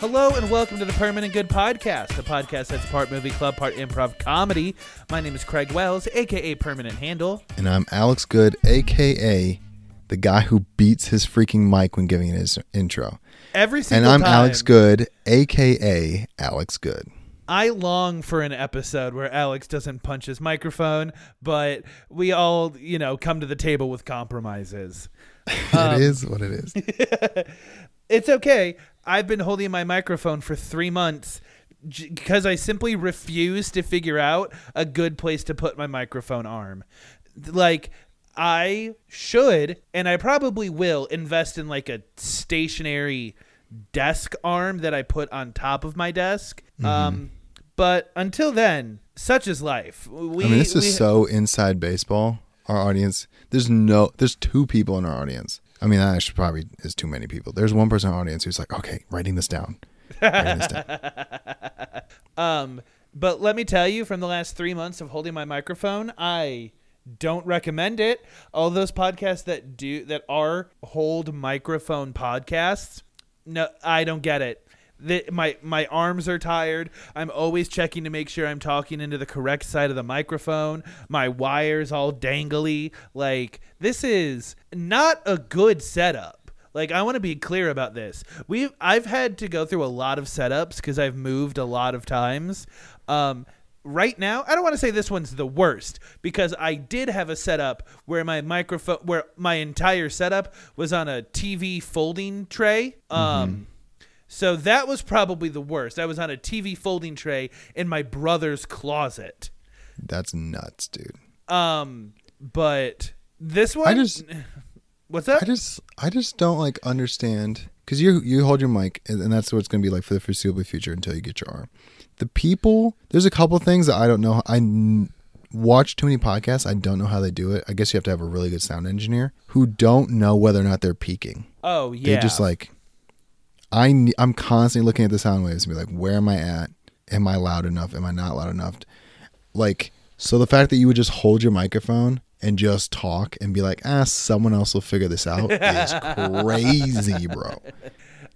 Hello and welcome to the Permanent Good Podcast, a podcast that's part movie club, part improv comedy. My name is Craig Wells, aka Permanent Handle. And I'm Alex Good, aka the guy who beats his freaking mic when giving his intro. Every single And I'm time, Alex Good, aka Alex Good. I long for an episode where Alex doesn't punch his microphone, but we all, you know, come to the table with compromises. Um, it is what it is. It's okay. I've been holding my microphone for three months because I simply refuse to figure out a good place to put my microphone arm. Like, I should, and I probably will, invest in like a stationary desk arm that I put on top of my desk. Um, but until then, such is life. We, I mean, this we- is so inside baseball. Our audience, there's no, there's two people in our audience. I mean, that actually probably is too many people. There's one person in our audience who's like, okay, writing this down. Writing this down. Um, but let me tell you, from the last three months of holding my microphone, I don't recommend it. All those podcasts that do that are hold microphone podcasts, no, I don't get it. The, my my arms are tired. I'm always checking to make sure I'm talking into the correct side of the microphone. My wires all dangly. Like this is not a good setup. Like I want to be clear about this. We I've had to go through a lot of setups because I've moved a lot of times. Um, right now, I don't want to say this one's the worst because I did have a setup where my microphone, where my entire setup was on a TV folding tray. Um, so that was probably the worst. I was on a TV folding tray in my brother's closet. That's nuts, dude. Um, but this one, I just, what's that? I just, I just don't like understand because you you hold your mic and that's what it's gonna be like for the foreseeable future until you get your arm. The people, there's a couple things that I don't know. I n- watch too many podcasts. I don't know how they do it. I guess you have to have a really good sound engineer who don't know whether or not they're peaking. oh yeah, They just like, I I'm constantly looking at the sound waves and be like, where am I at? Am I loud enough? Am I not loud enough? Like, so the fact that you would just hold your microphone and just talk and be like, ah, someone else will figure this out is crazy, bro.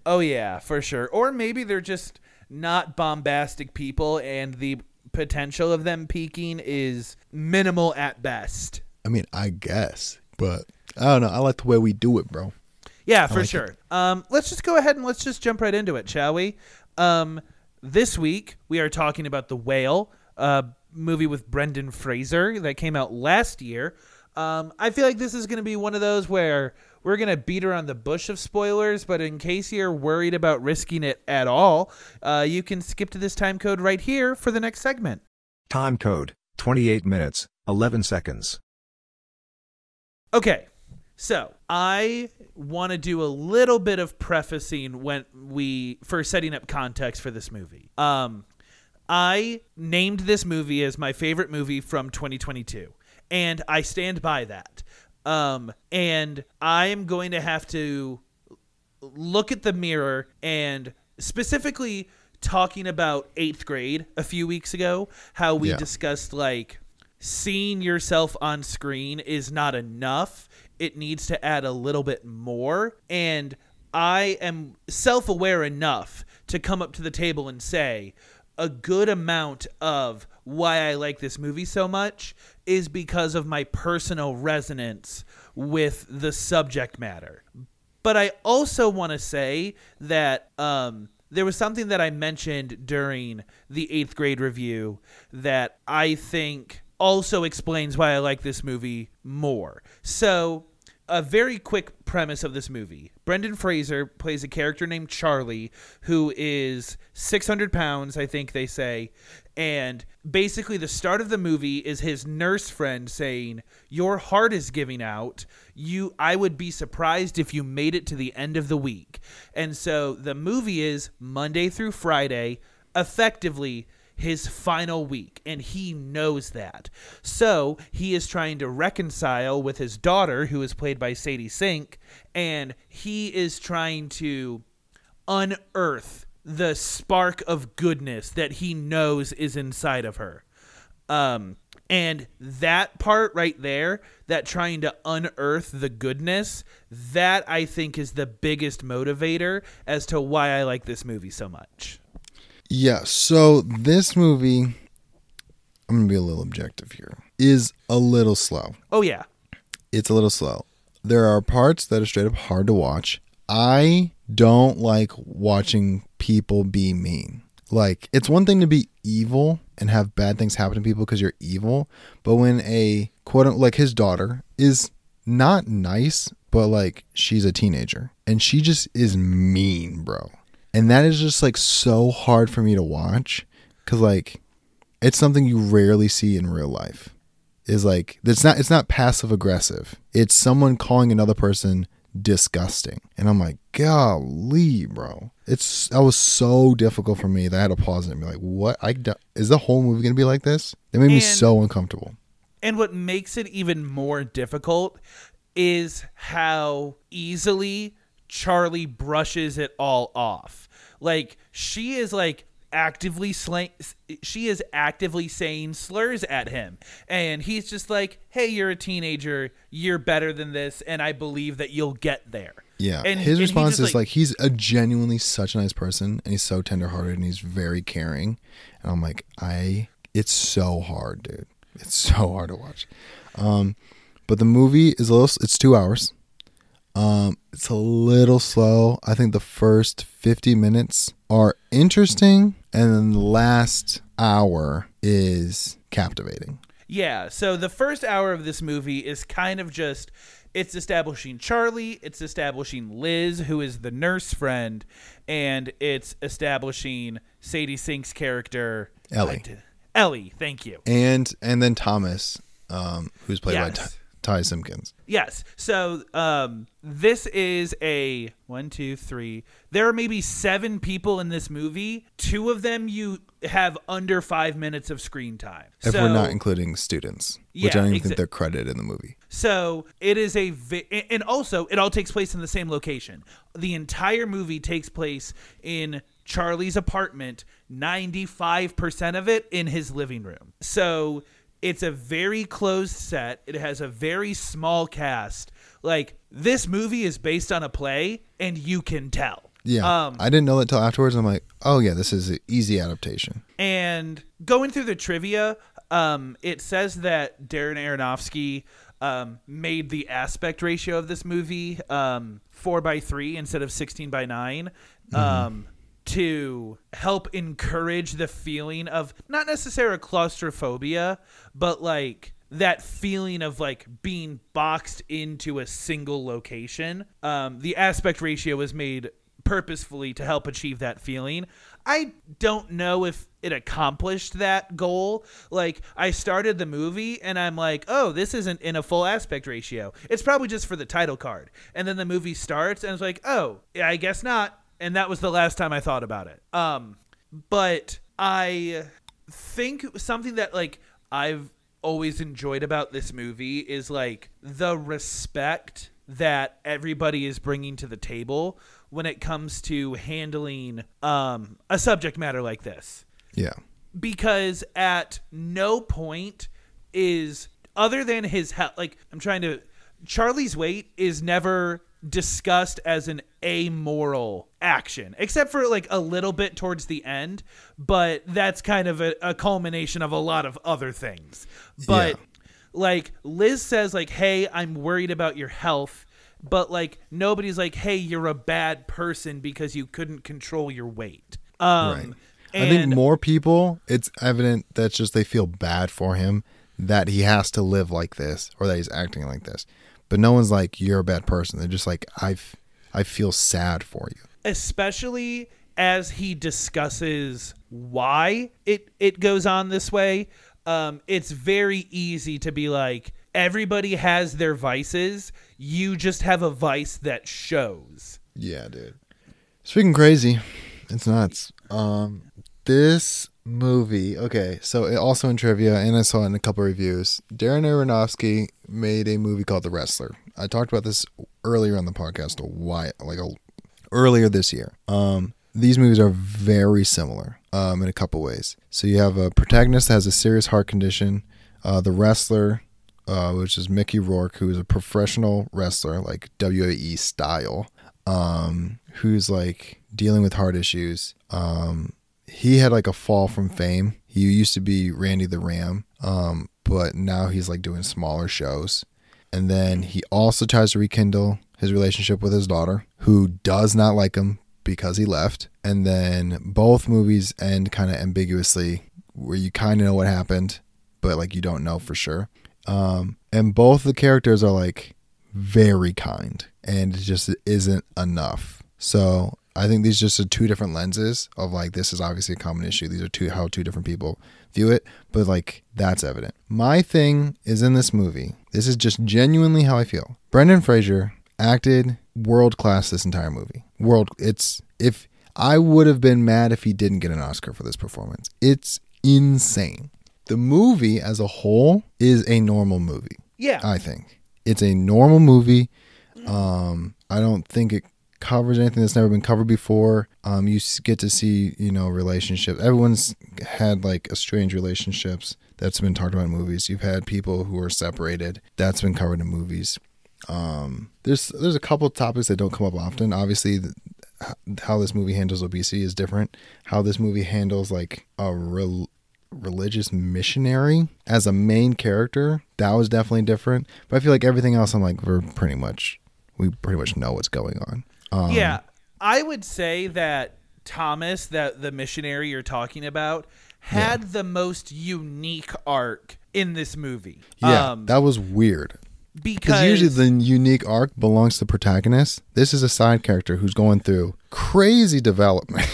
Oh yeah, for sure. Or maybe they're just not bombastic people and the potential of them peaking is minimal at best. I mean, I guess, but I don't know. I like the way we do it, bro. Yeah, for like sure. Um, let's just go ahead and let's just jump right into it, shall we? Um, this week we are talking about The Whale, a movie with Brendan Fraser that came out last year. Um, I feel like this is going to be one of those where we're going to beat around the bush of spoilers, but in case you're worried about risking it at all, uh, you can skip to this time code right here for the next segment. Time code 28 minutes, 11 seconds. Okay. So I want to do a little bit of prefacing when we for setting up context for this movie. Um, I named this movie as my favorite movie from 2022, and I stand by that. Um, and I am going to have to look at the mirror and specifically talking about eighth grade a few weeks ago, how we Yeah. discussed like seeing yourself on screen is not enough. It needs to add a little bit more. And I am self aware enough to come up to the table and say, a good amount of why I like this movie so much is because of my personal resonance with the subject matter. But I also want to say that um, there was something that I mentioned during the eighth grade review that I think also explains why I like this movie more. So, a very quick premise of this movie Brendan Fraser plays a character named Charlie who is 600 pounds, I think they say. And basically, the start of the movie is his nurse friend saying, Your heart is giving out. You, I would be surprised if you made it to the end of the week. And so the movie is Monday through Friday, effectively his final week, and he knows that. So he is trying to reconcile with his daughter, who is played by Sadie Sink, and he is trying to unearth the spark of goodness that he knows is inside of her. Um, And that part right there, that trying to unearth the goodness, that I think is the biggest motivator as to why I like this movie so much. Yeah, so this movie, I'm gonna be a little objective here, is a little slow. Oh yeah. It's a little slow. There are parts that are straight up hard to watch. I don't like watching people be mean. Like, it's one thing to be evil and have bad things happen to people because you're evil, but when a quote like his daughter is not nice, but like she's a teenager and she just is mean, bro. And that is just like so hard for me to watch because like it's something you rarely see in real life. Is like it's not it's not passive aggressive it's someone calling another person disgusting. And i'm like golly bro. It's that was so difficult for me that i had to pause it and be like what? I is the whole movie gonna be like this? It made me so uncomfortable. And what makes it even more difficult is how easily Charlie brushes it all off. Like she is like actively slang she is actively saying slurs at him. And he's just like hey you're a teenager. You're better than this and i believe that you'll get there. Yeah. And his and response is like, he's a genuinely such a nice person and he's so tenderhearted and he's very caring. And i'm like i it's so hard dude. It's so hard to watch. Um but the movie is a little it's two hours um it's a little slow i think the first 50 minutes are interesting and then the last hour is captivating Yeah, so the first hour of this movie is kind of just it's establishing Charlie, it's establishing Liz, who is the nurse friend, and it's establishing Sadie Sink's character Ellie. Ellie, thank you. and and then thomas um who's played by Yes. Ty, Ty simpkins Yes. So um, this is a one, two, three. There are maybe seven people in this movie. Two of them you have under five minutes of screen time. if so, we're not including students which i don't even exa- think they're credited in the movie So it is a, vi- and also it all takes place in the same location. The entire movie takes place in Charlie's apartment. Ninety-five percent of it in his living room. So it's a very closed set. It has a very small cast. Like this movie is based on a play, and you can tell. Yeah, Um, I didn't know that till afterwards. I'm like, oh yeah, this is an easy adaptation. And going through the trivia, um, it says that Darren Aronofsky um, made the aspect ratio of this movie um, four by three instead of sixteen by 9 um, to help encourage the feeling of not necessarily claustrophobia, but like that feeling of like being boxed into a single location. Um, the aspect ratio was made purposefully to help achieve that feeling. I don't know if it accomplished that goal. Like, I started the movie and I'm like, oh, this isn't in a full aspect ratio. It's probably just for the title card. And then the movie starts and it's like, oh, I guess not. And that was the last time I thought about it. Um, but I think something that like I've always enjoyed about this movie is like the respect that everybody is bringing to the table when it comes to handling um, a subject matter like this Yeah, because at no point is other than his health like i'm trying to charlie's weight is never discussed as an amoral action except for like a little bit towards the end but that's kind of a, a culmination of a lot of other things but Yeah. like liz says like hey i'm worried about your health but like nobody's like hey you're a bad person because you couldn't control your weight um right. I think more people, it's evident that's just they feel bad for him that he has to live like this or that he's acting like this. But no one's like you're a bad person. They're just like I, I feel sad for you. especially as he discusses why it it goes on this way um it's very easy to be like everybody has their vices you just have a vice that shows Yeah, dude. Speaking crazy, it's nuts. Um, this movie. Okay, so it, also in trivia, and I saw in a couple reviews. Darren Aronofsky made a movie called The Wrestler. I talked about this earlier on the podcast. A while, like a, earlier this year. Um, these movies are very similar. Um, in a couple ways. So you have a protagonist that has a serious heart condition. uh, the wrestler, uh, which is Mickey Rourke, who is a professional wrestler, like WWE style, um, who's like dealing with heart issues. Um, he had like a fall from fame. He used to be Randy the Ram, um, but now he's like doing smaller shows. And then he also tries to rekindle his relationship with his daughter, who does not like him because he left. And then both movies end kind of ambiguously, where you kind of know what happened, but like you don't know for sure. Um, and both the characters are like very kind, and it just isn't enough. So I think these just are two different lenses of like this is obviously a common issue. These are two how two different people view it, but like that's evident. My thing is in this movie. This is just genuinely how I feel. Brendan Fraser acted world class this entire movie. World it's if I would have been mad if he didn't get an Oscar for this performance. It's insane. The movie as a whole is a normal movie. Yeah. I think it's a normal movie. Um, I don't think it covers anything that's never been covered before. Um, you get to see, you know, relationships. Everyone's had like estranged relationships that's been talked about in movies. You've had people who are separated. That's been covered in movies. Um, there's there's a couple topics that don't come up often. Obviously, th- h- how this movie handles obesity is different. How this movie handles like a rel- religious missionary as a main character that was definitely different. But I feel like everything else, I'm like we're pretty much we pretty much know what's going on. Um, yeah, I would say that Thomas, that the missionary you're talking about, had the most unique arc in this movie. yeah, um, that was weird. because Because usually the unique arc belongs to the protagonist. This is a side character who's going through crazy development.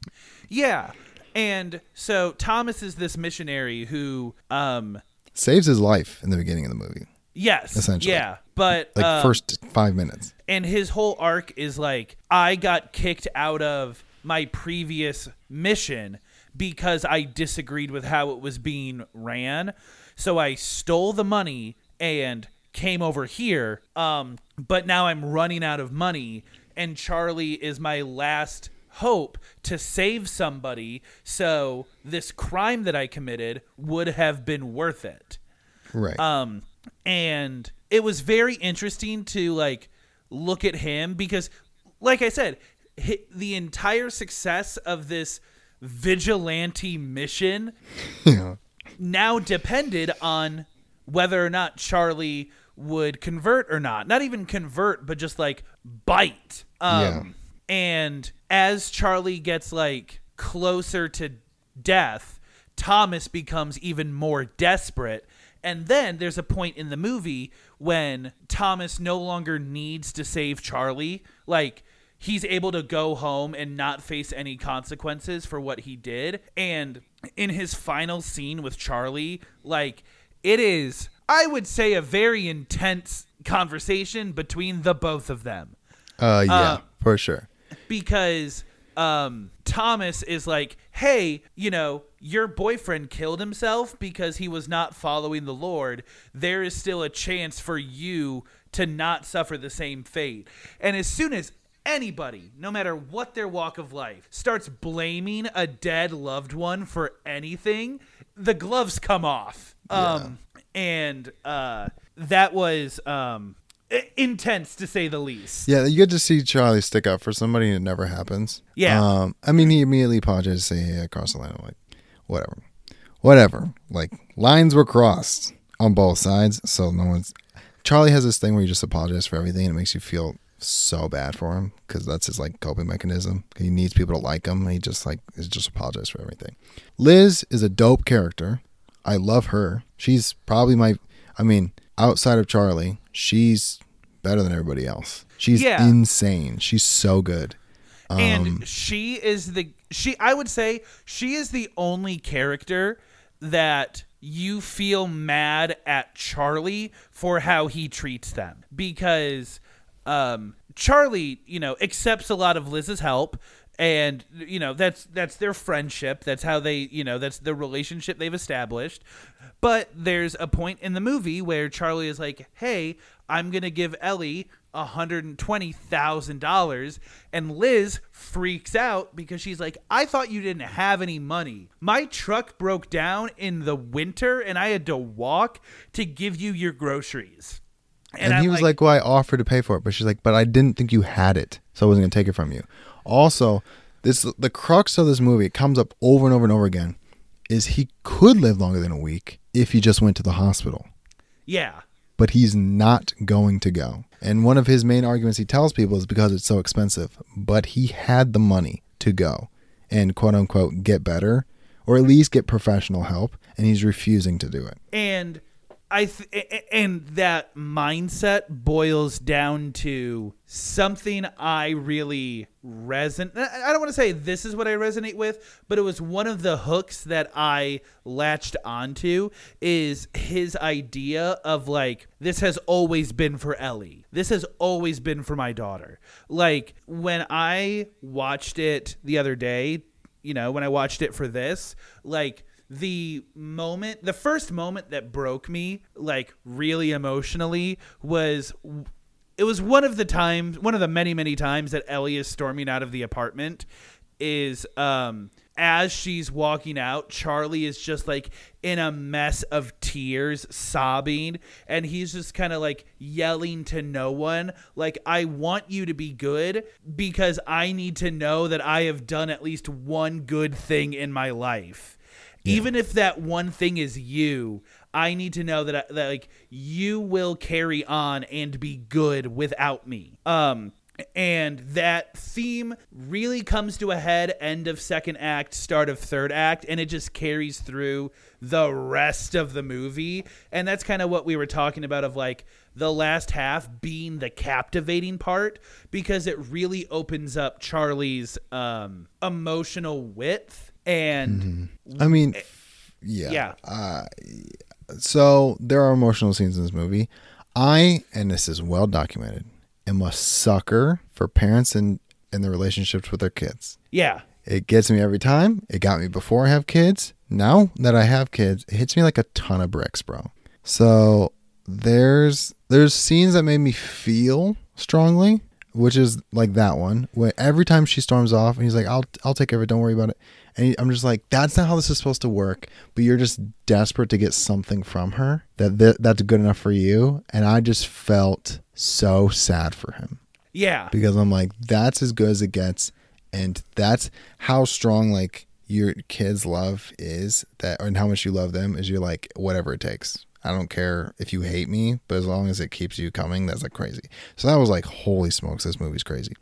yeah, and so Thomas is this missionary who, um, Saves his life in the beginning of the movie, yes, Essentially. yeah, but like um, first five minutes. and his whole arc is like I got kicked out of my previous mission because I disagreed with how it was being ran. So I stole the money and came over here. Um, but now I'm running out of money, and Charlie is my last hope to save somebody. So this crime that I committed would have been worth it Right. um and it was very interesting to like look at him because like i said the entire success of this vigilante mission yeah. now depended on whether or not charlie would convert or not not even convert but just like bite um Yeah. and as charlie gets like closer to death thomas becomes even more desperate and then there's a point in the movie when thomas no longer needs to save charlie. Like he's able to go home and not face any consequences for what he did. And in his final scene with charlie like it is i would say a very intense conversation between the both of them. Uh, yeah, Uh, for sure. because um Thomas is like, "Hey, you know, your boyfriend killed himself because he was not following the Lord. There is still a chance for you to not suffer the same fate." And as soon as anybody, no matter what their walk of life, starts blaming a dead loved one for anything, the gloves come off. Um and uh that was um intense to say the least. Yeah, you get to see Charlie stick up for somebody, and it never happens. Yeah. Um, I mean, he immediately apologized, say, "Hey, I crossed the line." I'm like, whatever, whatever. Like lines were crossed on both sides, so no one's. Charlie has this thing where he just apologizes for everything, and it makes you feel so bad for him because that's his like coping mechanism. He needs people to like him. And he just like is just apologize for everything. Liz is a dope character. I love her. She's probably my. I mean, outside of Charlie, she's better than everybody else. She's Yeah. insane. She's so good. Um, and she is the she i would say she is the only character that you feel mad at charlie for how he treats them. Because um charlie you know accepts a lot of liz's help and you know that's that's their friendship. That's how they you know that's the relationship they've established. But there's a point in the movie where charlie is like hey i'm gonna give ellie $120,000 and Liz freaks out because she's like I thought you didn't have any money. My truck broke down in the winter and I had to walk to give you your groceries. And, I'm he was like, "Well, I offered to pay for it," but she's like, "But I didn't think you had it, so I wasn't gonna take it from you." Also, this the crux of this movie. It comes up over and over and over again. Is he could live longer than a week if he just went to the hospital, yeah. But he's not going to go. And one of his main arguments he tells people is because it's so expensive. But he had the money to go and quote unquote get better, or at least get professional help, and he's refusing to do it. and I th- and that mindset boils down to something I really resonate. I don't want to say this is what I resonate with, but it was one of the hooks that I latched onto is his idea of like this has always been for Ellie. This has always been for my daughter. Like when I watched it the other day, you know, when I watched it for this, like the moment the first moment that broke me like really emotionally was it was one of the times one of the many many times that Ellie is storming out of the apartment is um as she's walking out Charlie is just like in a mess of tears sobbing and he's just kind of like yelling to no one like I want you to be good because I need to know that I have done at least one good thing in my life. Even if that one thing is you i need to know that, I, that like you will carry on and be good without me um and that theme really comes to a head end of second act start of third act and it just carries through the rest of the movie and that's kind of what we were talking about of like the last half being the captivating part because it really opens up charlie's um emotional width and I mean, yeah. yeah. Uh, so there are emotional scenes in this movie. I, and this is well documented, am a sucker for parents and and their relationships with their kids. yeah It gets me every time. It got me before I have kids. Now that I have kids, it hits me like a ton of bricks, bro. So there's there's scenes that made me feel strongly, which is like that one. Where every time she storms off, and he's like, "I'll I'll take care of it. Don't worry about it." And I'm just like, "That's not how this is supposed to work." But you're just desperate to get something from her that th- that's good enough for you. And I just felt so sad for him yeah because I'm like, that's as good as it gets, and that's how strong like your kids' love is that, and how much you love them is. You're like, whatever it takes. I don't care if you hate me, but as long as it keeps you coming, that's like crazy. So that was like, holy smokes, this movie's crazy.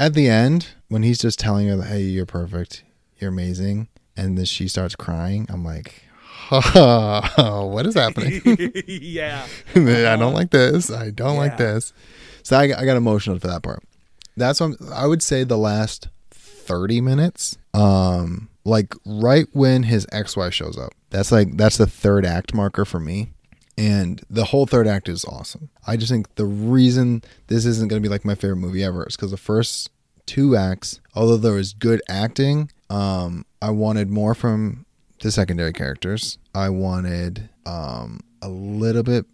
At the end, when he's just telling her, that, "Hey, you're perfect, you're amazing," and then she starts crying, I'm like, what is happening? yeah I don't like this. I don't like this. So I, I got emotional for that part. That's what I'm, I would say the last 30 minutes, um, like right when his ex-wife shows up. That's like that's the third act marker for me. And the whole third act is awesome. I just think the reason this isn't going to be like my favorite movie ever is because the first two acts, although there was good acting, um, I wanted more from the secondary characters. I wanted um, a little bit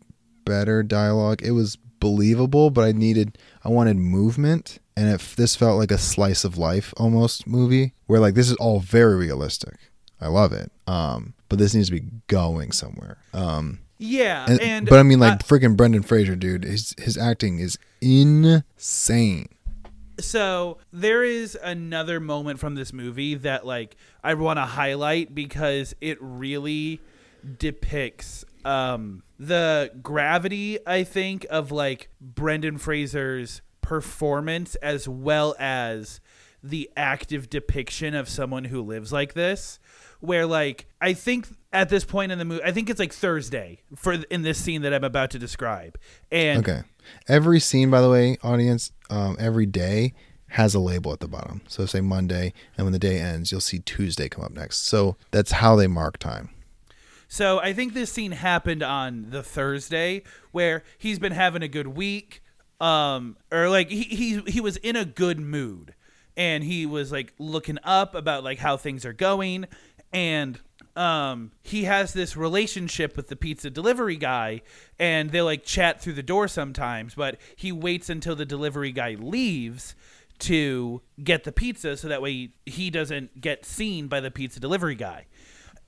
better dialogue. It was believable, but I needed, I wanted movement. And if this felt like a slice of life almost movie, where like this is all very realistic. I love it. Um, but this needs to be going somewhere. Um, yeah and, and, but I mean, like uh, freaking Brendan Fraser, dude. His his acting is insane. So there is another moment from this movie that like I want to highlight because it really depicts um the gravity I think of like Brendan Fraser's performance as well as the active depiction of someone who lives like this where like I think at this point in the movie I think it's like Thursday for in this scene that I'm about to describe and Okay. Every scene, by the way, audience, um, every day has a label at the bottom. So say Monday, and when the day ends, you'll see Tuesday come up next. So that's how they mark time. So I think this scene happened on the Thursday where he's been having a good week, um, or like he he he was in a good mood, and he was like looking up about like how things are going and um he has this relationship with the pizza delivery guy and they like chat through the door sometimes but he waits until the delivery guy leaves to get the pizza so that way he doesn't get seen by the pizza delivery guy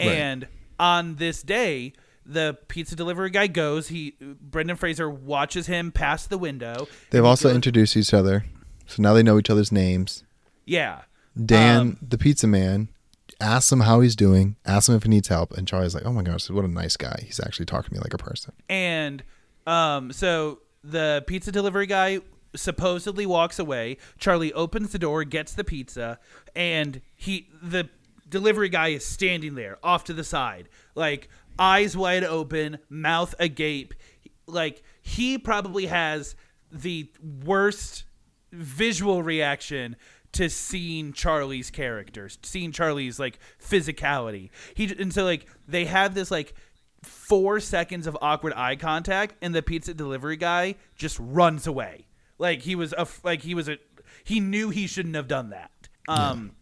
Right. and on this day the pizza delivery guy goes he brendan fraser watches him pass the window They've also goes- introduced each other, so now they know each other's names. yeah Dan, Um, the pizza man, asks him how he's doing, asks him if he needs help, and Charlie's like, "Oh my gosh, what a nice guy. He's actually talking to me like a person." And um, so the pizza delivery guy supposedly walks away. Charlie opens the door, gets the pizza, and he the delivery guy is standing there off to the side, like eyes wide open, mouth agape. Like he probably has the worst visual reaction to seeing Charlie's characters, seeing Charlie's like physicality. He and so like they have this like four seconds of awkward eye contact, and the pizza delivery guy just runs away. Like he was a like he was a he knew he shouldn't have done that. Um,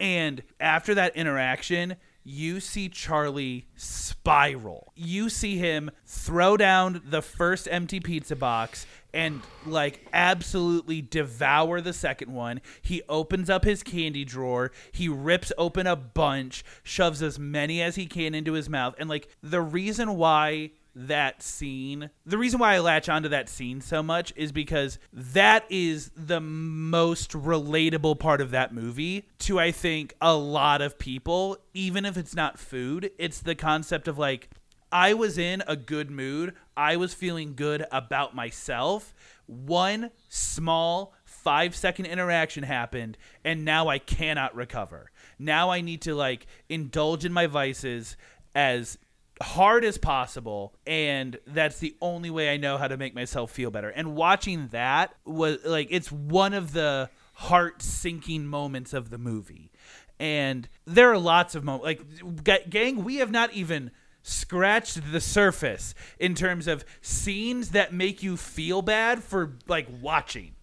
and after that interaction, you see Charlie spiral. You see him throw down the first empty pizza box and like absolutely devour the second one. He opens up his candy drawer, he rips open a bunch, shoves as many as he can into his mouth. And like the reason why that scene, the reason why I latch onto that scene so much is because that is the most relatable part of that movie to I think a lot of people, even if it's not food, it's the concept of like I was in a good mood. I was feeling good about myself. One small five second interaction happened, and now I cannot recover. Now I need to like indulge in my vices as hard as possible and that's the only way I know how to make myself feel better. And watching that was like it's one of the heart sinking moments of the movie. And there are lots of moments like Ga- gang we have not even scratched the surface in terms of scenes that make you feel bad for like watching.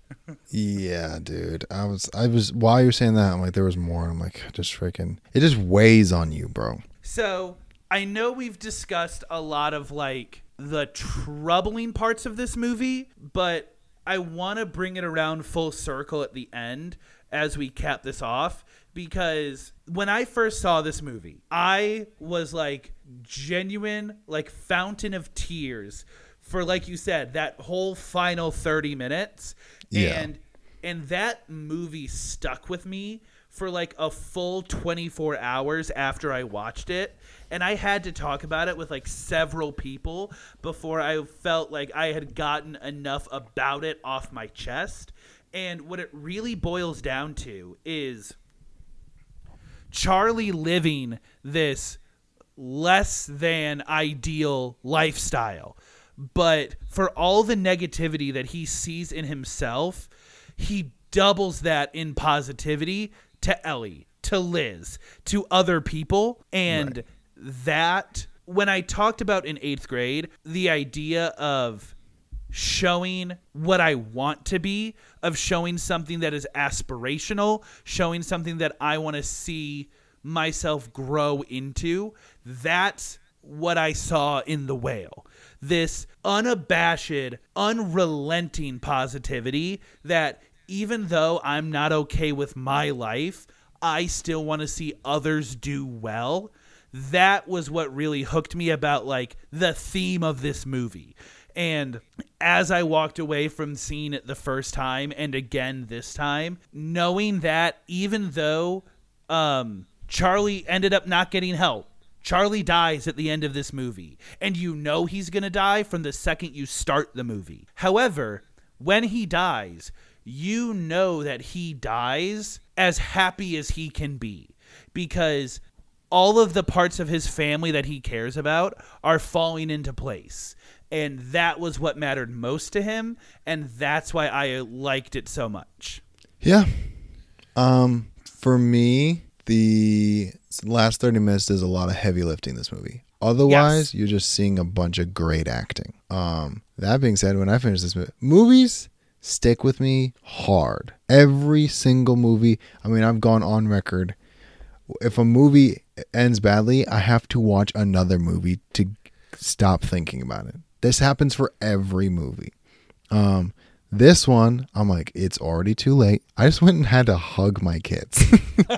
Yeah, dude. I was, I was. While you're saying that, I'm like, there was more. I'm like, just freaking. It just weighs on you, bro. So I know we've discussed a lot of like the troubling parts of this movie, but I want to bring it around full circle at the end as we cap this off because when I first saw this movie, I was like genuine, like fountain of tears for, like you said, that whole final 30 minutes. Yeah. And and that movie stuck with me for like a full 24 hours after I watched it and I had to talk about it with like several people before I felt like I had gotten enough about it off my chest and what it really boils down to is Charlie living this less than ideal lifestyle. But for all the negativity that he sees in himself, he doubles that in positivity to Ellie, to Liz, to other people. And that, when I talked about in eighth grade, the idea of showing what I want to be, of showing something that is aspirational, showing something that I want to see myself grow into. That's what I saw in The Whale. This unabashed, unrelenting positivity that even though I'm not okay with my life, I still want to see others do well. That was what really hooked me about like the theme of this movie. And as I walked away from seeing it the first time and again this time, knowing that even though um, Charlie ended up not getting help, Charlie dies at the end of this movie, and you know he's going to die from the second you start the movie. However, when he dies, you know that he dies as happy as he can be because all of the parts of his family that he cares about are falling into place. And that was what mattered most to him, and that's why I liked it so much. Yeah. Um, for me, the last 30 minutes does a lot of heavy lifting this movie. Otherwise, Yes. you're just seeing a bunch of great acting. Um, that being said, when I finish this movie, movies stick with me hard. Every single movie. I mean, I've gone on record. If a movie ends badly, I have to watch another movie to stop thinking about it. This happens for every movie. Um, this one, I'm like, it's already too late. I just went and had to hug my kids.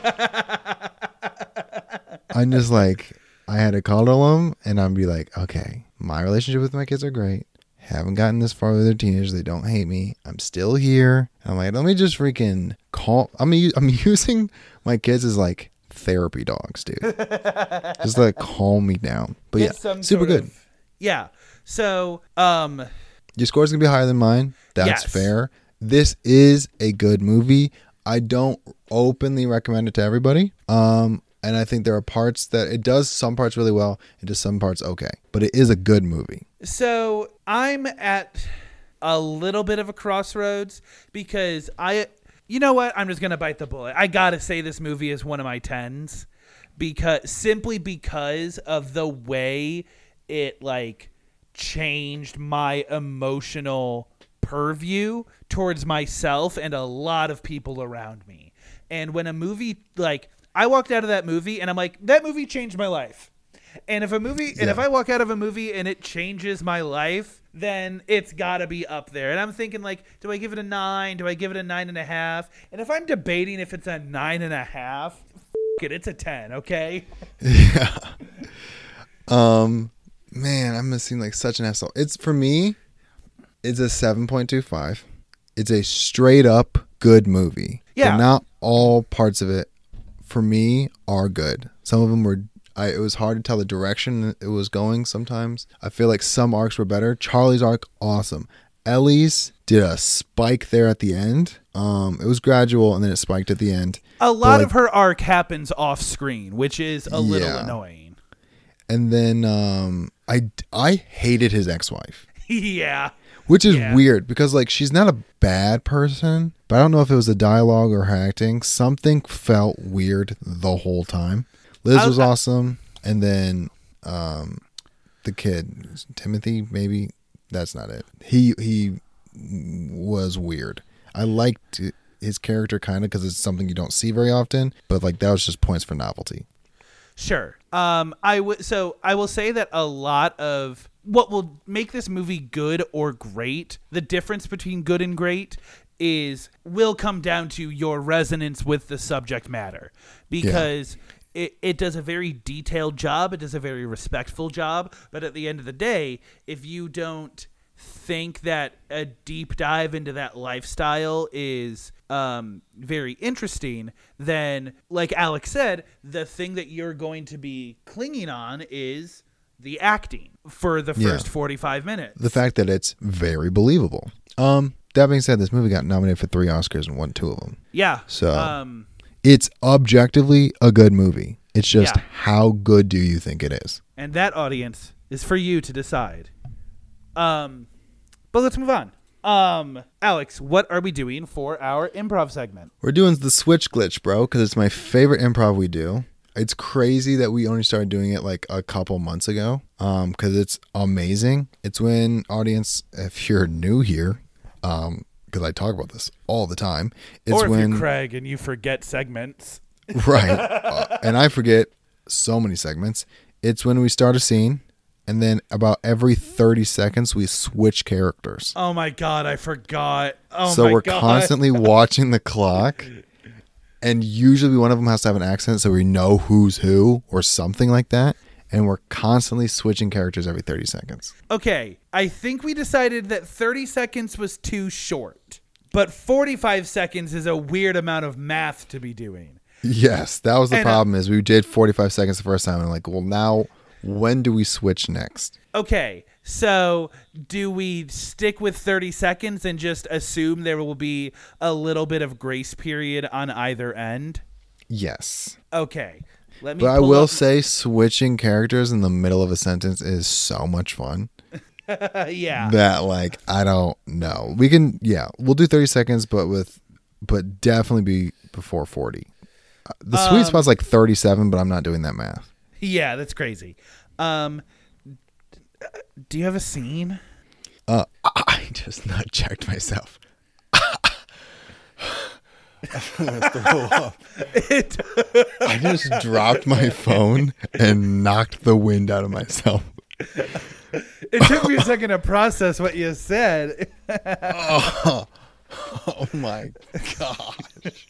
I'm just like, I had to cuddle them and I'd be like, okay, my relationship with my kids are great. Haven't gotten this far with their teenagers. They don't hate me. I'm still here. I'm like, let me just freaking call. I'm I'm using my kids as like therapy dogs, dude. just like calm me down. But yeah, super good. of- yeah. So, um, Your score's gonna be higher than mine. That's Yes. fair. This is a good movie. I don't openly recommend it to everybody. Um, and I think there are parts that it does some parts really well, it does some parts okay. But it is a good movie. So I'm at a little bit of a crossroads because I, you know what? I'm just gonna bite the bullet. I gotta say this movie is one of my tens because simply because of the way it like changed my emotional purview towards myself and a lot of people around me. And when a movie like I walked out of that movie and I'm like, that movie changed my life. And if a movie and if I walk out of a movie and it changes my life, then it's gotta be up there. And I'm thinking like, do I give it a nine? Do I give it a nine and a half? And if I'm debating if it's a nine and a half, f- it, it's a ten, okay? Yeah. um, man, I'm missing like such an asshole. It's for me, it's a seven point two five. It's a straight up good movie. Yeah. But not all parts of it for me are good. Some of them were I it was hard to tell the direction it was going sometimes. I feel like some arcs were better. Charlie's arc awesome. Ellie's did a spike there at the end. Um it was gradual and then it spiked at the end. A lot like- of her arc happens off screen, which is a little Yeah. annoying. And then um I I hated his ex-wife. yeah. Which is Yeah. weird because like she's not a bad person, but I don't know if it was the dialogue or her acting. Something felt weird the whole time. Liz I- was I- awesome, and then um, the kid Timothy maybe that's not it. He he was weird. I liked his character kind of because it's something you don't see very often, but like that was just points for novelty. Sure. Um, I would. So I will say that a lot of what will make this movie good or great, the difference between good and great, is will come down to your resonance with the subject matter, because it it does a very detailed job. It does a very respectful job. But at the end of the day, if you don't think that a deep dive into that lifestyle is um, very interesting, then, like Alex said, the thing that you're going to be clinging on is the acting for the Yeah. first 45 minutes. The fact that it's very believable. Um, that being said, this movie got nominated for three Oscars and won two of them. yeah. So- um, It's objectively a good movie. It's just Yeah. how good do you think it is? and that audience is for you to decide. Um, but let's move on. Um, Alex, what are we doing for our improv segment? We're doing the switch glitch, bro, because it's my favorite improv we do. It's crazy that we only started doing it like a couple months ago, um, because it's amazing. It's when audience, if you're new here, um, because I talk about this all the time, it's or if when you're Craig and you forget segments. right, uh, and I forget so many segments. It's when we start a scene, and then about every thirty seconds we switch characters. Oh my god, I forgot. Oh so we're god. constantly watching the clock and usually one of them has to have an accent so we know who's who or something like that and we're constantly switching characters every 30 seconds Okay, I think we decided that 30 seconds was too short. But 45 seconds is a weird amount of math to be doing. yes that was the And, uh, problem is we did 45 seconds the first time and like well now when do we switch next Okay, so do we stick with 30 seconds and just assume there will be a little bit of grace period on either end? yes Okay. Let me but i will up- say switching characters in the middle of a sentence is so much fun yeah. that like i don't know we can yeah we'll do 30 seconds but with but definitely be before 40 Uh, the sweet Um, spot's like 37 but i'm not doing that math Yeah, that's crazy. Um do you have a scene? uh i just not checked myself It, I just dropped my phone and knocked the wind out of myself. it took me a second to process what you said. Oh, oh my gosh.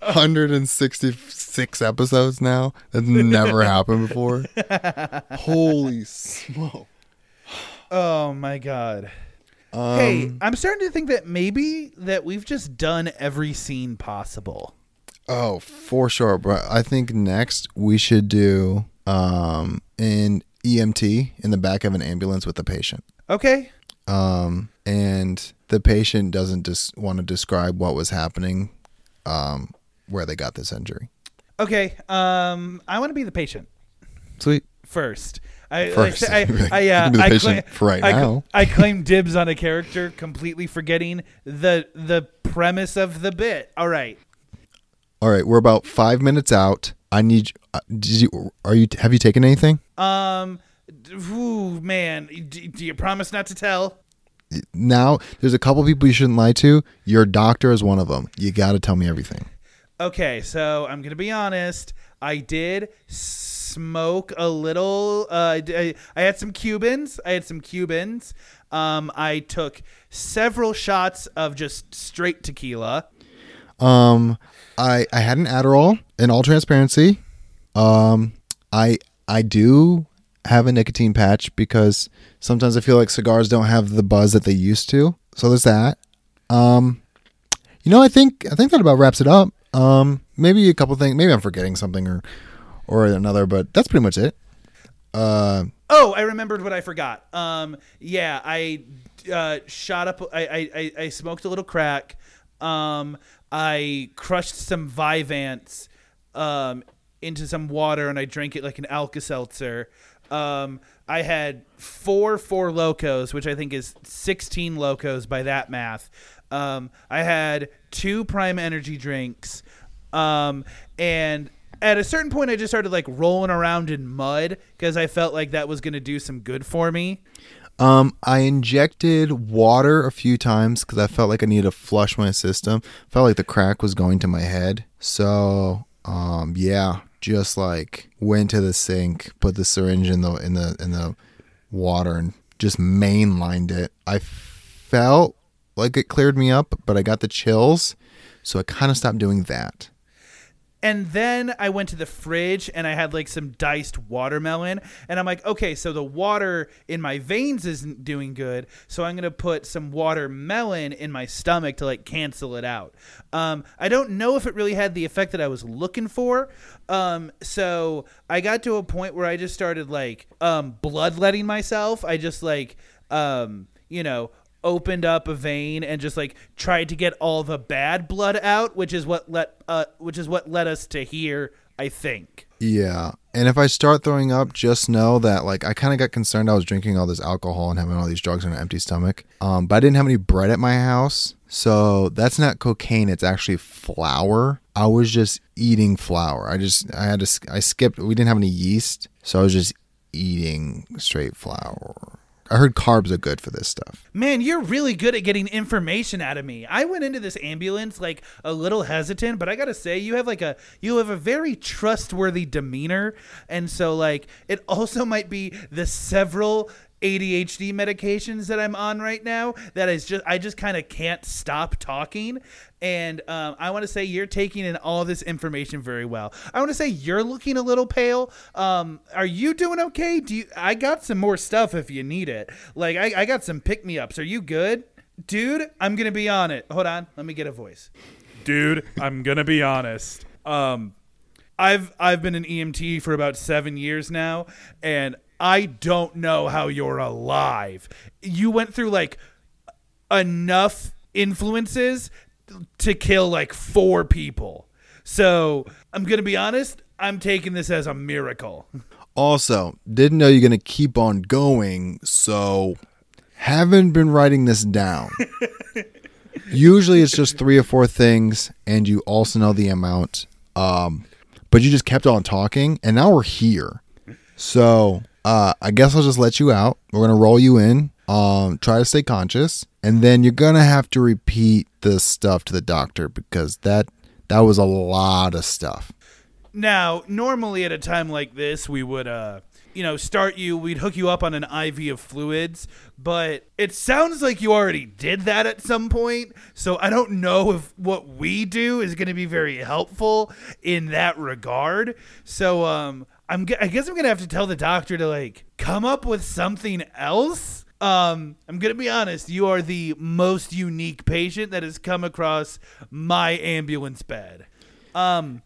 166 episodes now. That's never happened before. Holy smoke. Oh my god. Um, hey, I'm starting to think that maybe that we've just done every scene possible. Oh, for sure. But I think next we should do um an EMT in the back of an ambulance with a patient. Okay. Um and the patient doesn't just want to describe what was happening um where they got this injury. Okay. Um I want to be the patient Sweet. first. I First. I, I, uh, You can be the I, patient for right I, now. I claim dibs on a character, completely forgetting the the premise of the bit. All right. All right, we're about 5 minutes out. I need uh, did you are you have you taken anything? Um. Ooh, man. D- do you promise not to tell? Now, there's a couple people you shouldn't lie to. Your doctor is one of them. You got to tell me everything. Okay, so I'm gonna be honest. I did smoke a little. Uh, I, I, had some Cubans. I had some Cubans. Um, I took several shots of just straight tequila. Um, I I had an Adderall. In all transparency, um, I I do have a nicotine patch because sometimes I feel like cigars don't have the buzz that they used to. So there's that. Um, you know, I think I think that about wraps it up. Um, maybe a couple things. Maybe I'm forgetting something or or another, but that's pretty much it. Uh, Oh, I remembered what I forgot. Um, yeah, I uh, shot up. I, I, I, smoked a little crack. Um, I crushed some Vyvanse um, into some water, and I drank it like an Alka Seltzer. Um, I had four four locos, which I think is sixteen locos by that math. Um, I had two Prime Energy drinks, um, and at a certain point, I just started like rolling around in mud because I felt like that was going to do some good for me. Um, I injected water a few times because I felt like I needed to flush my system. Felt like the crack was going to my head. So, um, yeah, just like went to the sink, put the syringe in the in the in the water, and just mainlined it. I felt like it cleared me up, but I got the chills, so I kind of stopped doing that. And then I went to the fridge and I had like some diced watermelon. And I'm like, okay, so the water in my veins isn't doing good. So I'm going to put some watermelon in my stomach to like cancel it out. Um, I don't know if it really had the effect that I was looking for. Um, so I got to a point where I just started like um, bloodletting myself. I just like, um, you know, opened up a vein and just like tried to get all the bad blood out, which is what let uh, which is what led us to here. I think. Yeah. And if I start throwing up, just know that like I kind of got concerned I was drinking all this alcohol and having all these drugs on an empty stomach. Um, but I didn't have any bread at my house. So that's not cocaine, it's actually flour. I was just eating flour. I just I had to I skipped we didn't have any yeast, so I was just eating straight flour. I heard carbs are good for this stuff. Man, you're really good at getting information out of me. I went into this ambulance like a little hesitant, but I gotta say, you have like a you have a very trustworthy demeanor, and so like it also might be the several ADHD medications that I'm on right now that is just I just kind of can't stop talking. And um, I want to say you're taking in all this information very well. I want to say you're looking a little pale. Um, are you doing okay? Do you? I got some more stuff if you need it. Like I, I got some pick me ups. Are you good, dude? I'm gonna be on it. Hold on, let me get a voice. Dude, I'm gonna be honest. Um, I've I've been an EMT for about seven years now, and I don't know how you're alive. You went through like enough influences to kill like four people. So I'm gonna be honest. I'm taking this as a miracle. Also, didn't know you're going to keep on going, so haven't been writing this down. Usually it's just three or four things, and you also know the amount. Um, but you just kept on talking, and now we're here. So uh, I guess I'll just let you out. We're gonna roll you in. Um, try to stay conscious, and then you're gonna have to repeat the stuff to the doctor because that that was a lot of stuff. Now, normally at a time like this, we would, uh, you know, start you, we'd hook you up on an IV of fluids, but it sounds like you already did that at some point. So I don't know if what we do is going to be very helpful in that regard. So, um, I'm, I guess I'm to have to tell the doctor to like come up with something else. Um, I'm gonna be honest. You are the most unique patient that has come across my ambulance bed. Um,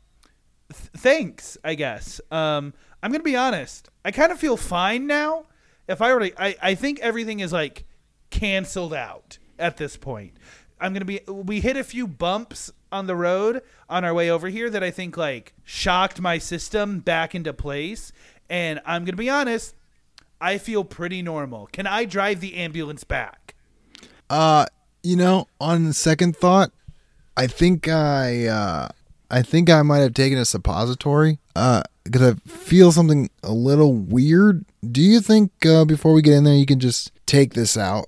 th- thanks, I guess. Um, I'm gonna be honest. I kind of feel fine now. If I already, I, I think everything is like canceled out at this point. I'm gonna be. We hit a few bumps on the road on our way over here that I think like shocked my system back into place. And I'm gonna be honest. I feel pretty normal. Can I drive the ambulance back? Uh, you know, on second thought, I think I uh I think I might have taken a suppository. Uh because I feel something a little weird. Do you think uh, before we get in there you can just take this out?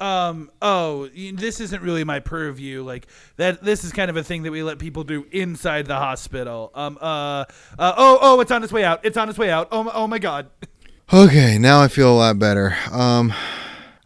Um oh this isn't really my purview like that this is kind of a thing that we let people do inside the hospital um uh, uh oh oh it's on its way out it's on its way out oh my, oh my god Okay, now I feel a lot better. Um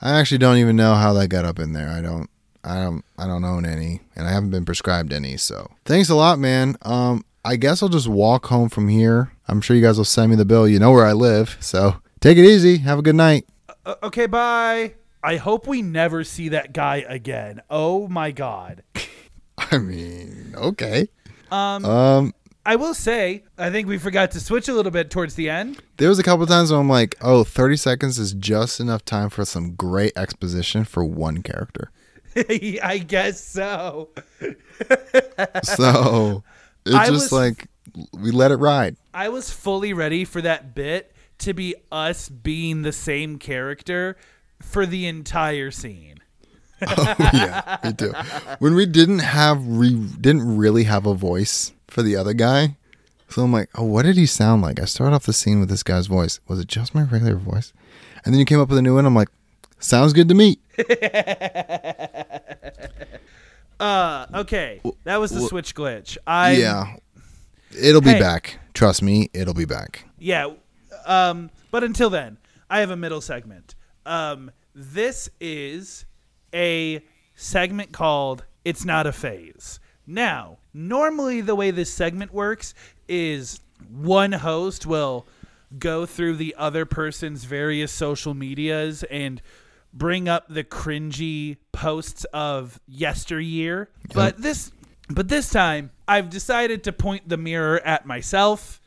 I actually don't even know how that got up in there. I don't I don't I don't own any and I haven't been prescribed any, so. Thanks a lot, man. Um I guess I'll just walk home from here. I'm sure you guys will send me the bill. You know where I live. So, take it easy. Have a good night. uh, okay bye i hope we never see that guy again oh my god I mean, okay. um Um i will say i think we forgot to switch a little bit towards the end there was a couple times when I'm like, "Oh, 30 seconds is just enough time for some great exposition for one character." i guess so So, it I just was- like we let it ride. I was fully ready for that bit to be us being the same character for the entire scene. oh yeah, me too. When we didn't have re- didn't really have a voice for the other guy, so I'm like, oh, what did he sound like? I started off the scene with this guy's voice. Was it just my regular voice? And then you came up with a new one. I'm like, sounds good to me. Uh, okay, that was the switch glitch. I yeah, it'll be Hey. back. Trust me, it'll be back. yeah. Um, but until then, I have a middle segment. Um, this is a segment called "It's Not a Phase." Now, normally the way this segment works is one host will go through the other person's various social medias and bring up the cringy posts of yesteryear. But this but this time I've decided to point the mirror at myself.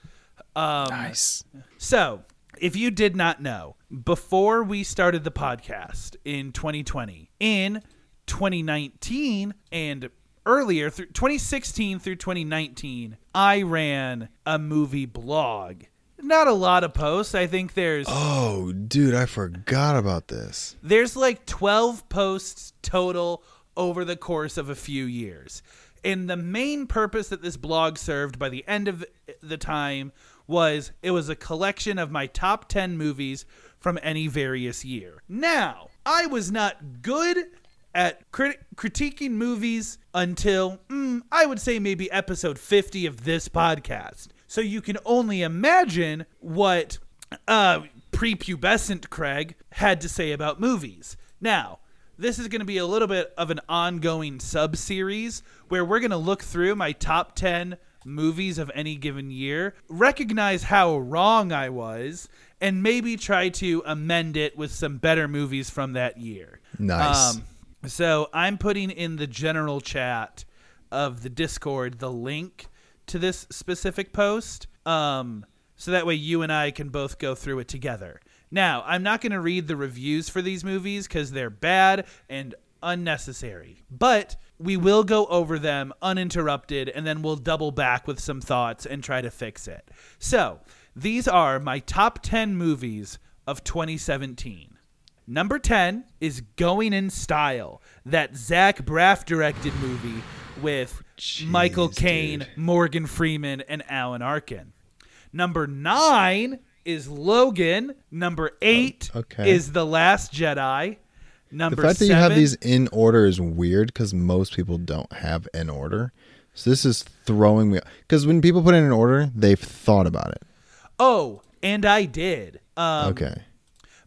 Um, Nice. so, if you did not know, before we started the podcast in 2020, in 2019 and earlier through 2016 through 2019, I ran a movie blog. Not a lot of posts. I think there's Oh, dude, I forgot about this. there's like 12 posts total over the course of a few years. And the main purpose that this blog served by the end of the time was it was a collection of my top 10 movies from any various year. Now, I was not good at crit- critiquing movies until mm, I would say maybe episode 50 of this podcast. So you can only imagine what uh, prepubescent Craig had to say about movies. Now, this is going to be a little bit of an ongoing sub series where we're going to look through my top 10 movies of any given year, recognize how wrong I was, and maybe try to amend it with some better movies from that year. Nice. Um, so I'm putting in the general chat of the Discord the link to this specific post. Um, so that way you and I can both go through it together. Now, I'm not going to read the reviews for these movies because they're bad and unnecessary, but we will go over them uninterrupted and then we'll double back with some thoughts and try to fix it. So, these are my top 10 movies of 2017. Number 10 is Going in Style, that Zach Braff directed movie with Michael Caine. Morgan Freeman, and Alan Arkin. Number 9 is Logan. Number 8 okay. is The Last Jedi. Number the fact that you have these in order is weird because most people don't have an order. So this is throwing me because when people put in an order, they've thought about it. Oh, and I did. Um, okay.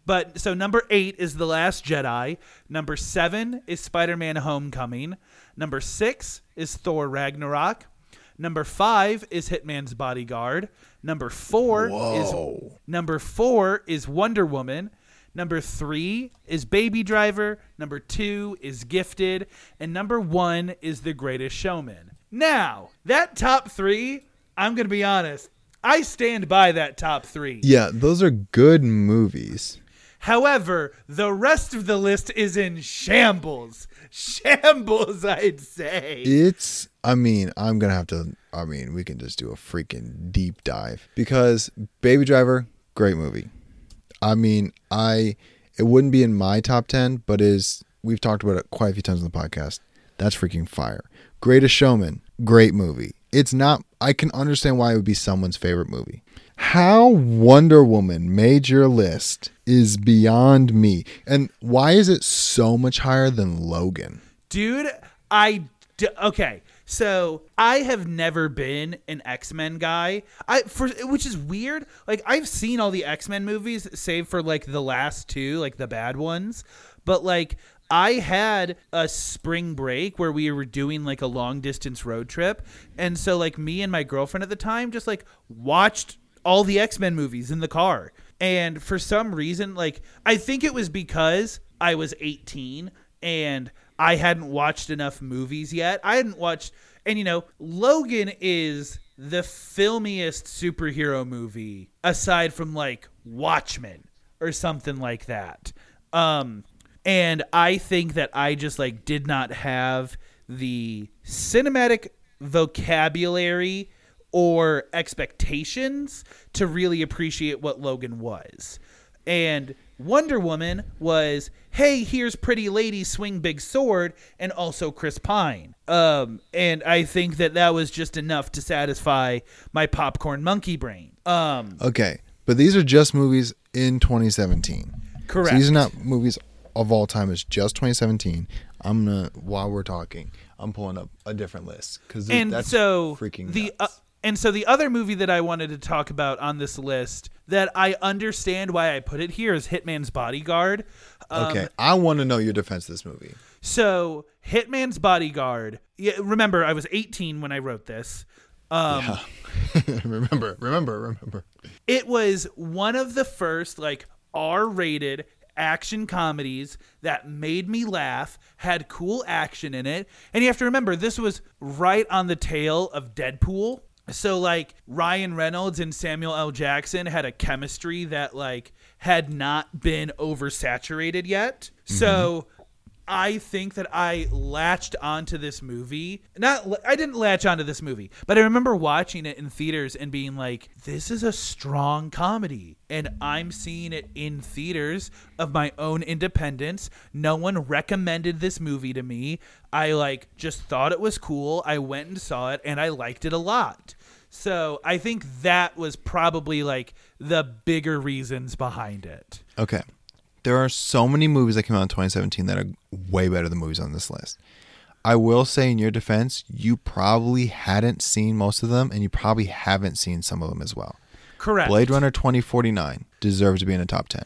But so number eight is The Last Jedi. Number seven is Spider Man Homecoming. Number six is Thor Ragnarok. Number five is Hitman's Bodyguard. Number four is number four is Wonder Woman. Number three is Baby Driver. Number two is Gifted. And number one is The Greatest Showman. Now, that top three, I'm going to be honest, I stand by that top three. Yeah, those are good movies. However, the rest of the list is in shambles. Shambles, I'd say. It's. I mean, I'm gonna have to. I mean, we can just do a freaking deep dive because Baby Driver, great movie. I mean, I. It wouldn't be in my top ten, but is we've talked about it quite a few times on the podcast. That's freaking fire. Greatest Showman, great movie. It's not. I can understand why it would be someone's favorite movie. How Wonder Woman made your list is beyond me. And why is it so much higher than Logan? Dude, I. D- okay. So I have never been an X Men guy. I for which is weird. Like I've seen all the X Men movies, save for like the last two, like the bad ones. But like I had a spring break where we were doing like a long distance road trip, and so like me and my girlfriend at the time just like watched all the X Men movies in the car. And for some reason, like I think it was because I was 18 and I hadn't watched enough movies yet. I hadn't watched, and you know, Logan is the filmiest superhero movie aside from like Watchmen or something like that. Um, and I think that I just like did not have the cinematic vocabulary or expectations to really appreciate what Logan was. And Wonder Woman was, hey, here's pretty lady swing big sword, and also Chris Pine. Um, and I think that that was just enough to satisfy my popcorn monkey brain. Um, Okay, but these are just movies in 2017. Correct. So these are not movies of all time. It's just 2017. I'm gonna while we're talking, I'm pulling up a different list because and that's so freaking the uh, and so the other movie that I wanted to talk about on this list that I understand why I put it here is Hitman's Bodyguard. Um, okay, I want to know your defense of this movie. So Hitman's Bodyguard. Yeah, remember I was 18 when I wrote this. Um, remember, remember, remember. It was one of the first like R-rated action comedies that made me laugh, had cool action in it. And you have to remember this was right on the tail of Deadpool. So like Ryan Reynolds and Samuel L. Jackson had a chemistry that like had not been oversaturated yet. So mm-hmm. I think that I latched onto this movie. Not I didn't latch onto this movie, but I remember watching it in theaters and being like, "This is a strong comedy." And I'm seeing it in theaters of my own independence. No one recommended this movie to me. I like just thought it was cool. I went and saw it and I liked it a lot. So, I think that was probably like the bigger reasons behind it. Okay, there are so many movies that came out in 2017 that are way better than movies on this list. I will say, in your defense, you probably hadn't seen most of them, and you probably haven't seen some of them as well. Correct. Blade Runner 2049 deserves to be in the top 10.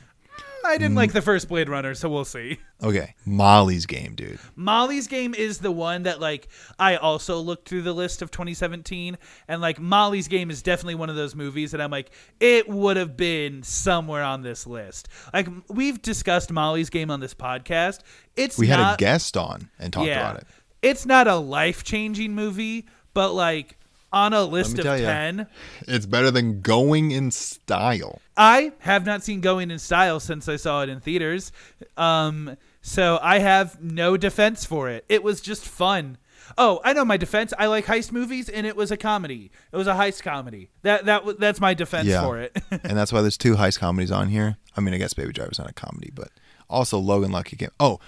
I didn't like mm. the first Blade Runner, so we'll see. Okay, Molly's Game, dude. Molly's Game is the one that like I also looked through the list of 2017 and like Molly's Game is definitely one of those movies that I'm like it would have been somewhere on this list. Like we've discussed Molly's Game on this podcast. It's We had a guest on and talked yeah, about it. It's not a life-changing movie, but like on a list of tell ya. 10, It's better than Going in Style. I have not seen Going in Style since I saw it in theaters. Um, so I have no defense for it. It was just fun. Oh, I know my defense. I like heist movies, and it was a comedy. It was a heist comedy. That that that's my defense Yeah. for it. and that's why there's two heist comedies on here. I mean, I guess Baby Driver's not a comedy, but also Logan Lucky came. Oh,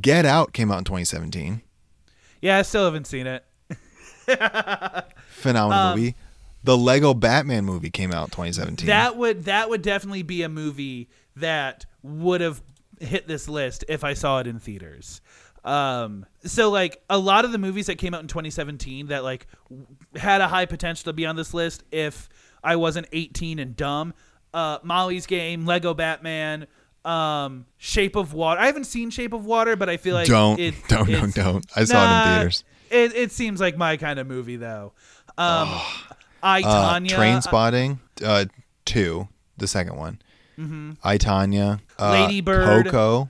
Get Out came out in 2017. yeah, I still haven't seen it. Phenomenal Um, movie. The Lego Batman movie came out 2017. That would that would definitely be a movie that would have hit this list if I saw it in theaters. Um, so like a lot of the movies that came out in 2017 that like w- had a high potential to be on this list if I wasn't 18 and dumb. Uh, Molly's Game, Lego Batman, um, Shape of Water. I haven't seen Shape of Water, but I feel like Don't. it, Don't, don't, don't. I saw it in theaters. It, it seems like my kind of movie though. Um, I Uh, Train Spotting, uh, two, the second one. I Tonya, uh, Lady Bird. Coco.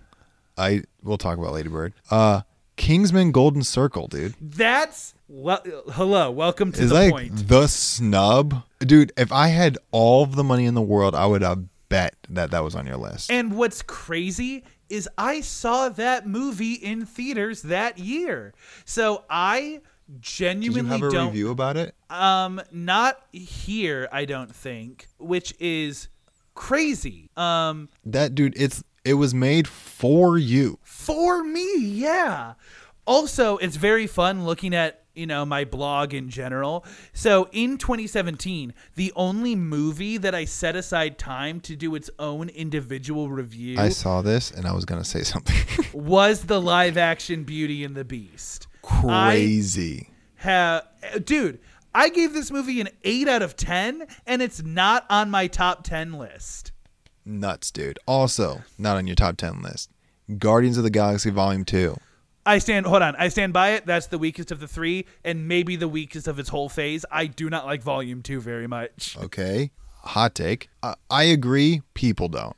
I we'll talk about Lady Bird. Uh, Kingsman Golden Circle, dude. That's well, hello, welcome to is the like point. the snub, dude. If I had all of the money in the world, I would have bet that that was on your list. And what's crazy is I saw that movie in theaters that year. So I Did you genuinely have a don't review about it? um not here, I don't think, which is crazy. Um That dude, it's it was made for you. for me, yeah. Also, it's very fun looking at you know my blog in general. So in 2017, the only movie that I set aside time to do its own individual review I saw this and I was gonna say something was the live action Beauty and the Beast. crazy. Ha- dude, I gave this movie an 8 out of 10 and it's not on my top 10 list. Nuts, dude. Also, not on your top 10 list. Guardians of the Galaxy Volume 2. I stand hold on. I stand by it. That's the weakest of the 3 and maybe the weakest of its whole phase. I do not like volume 2 very much. Okay. Hot take. Uh, I agree. People don't.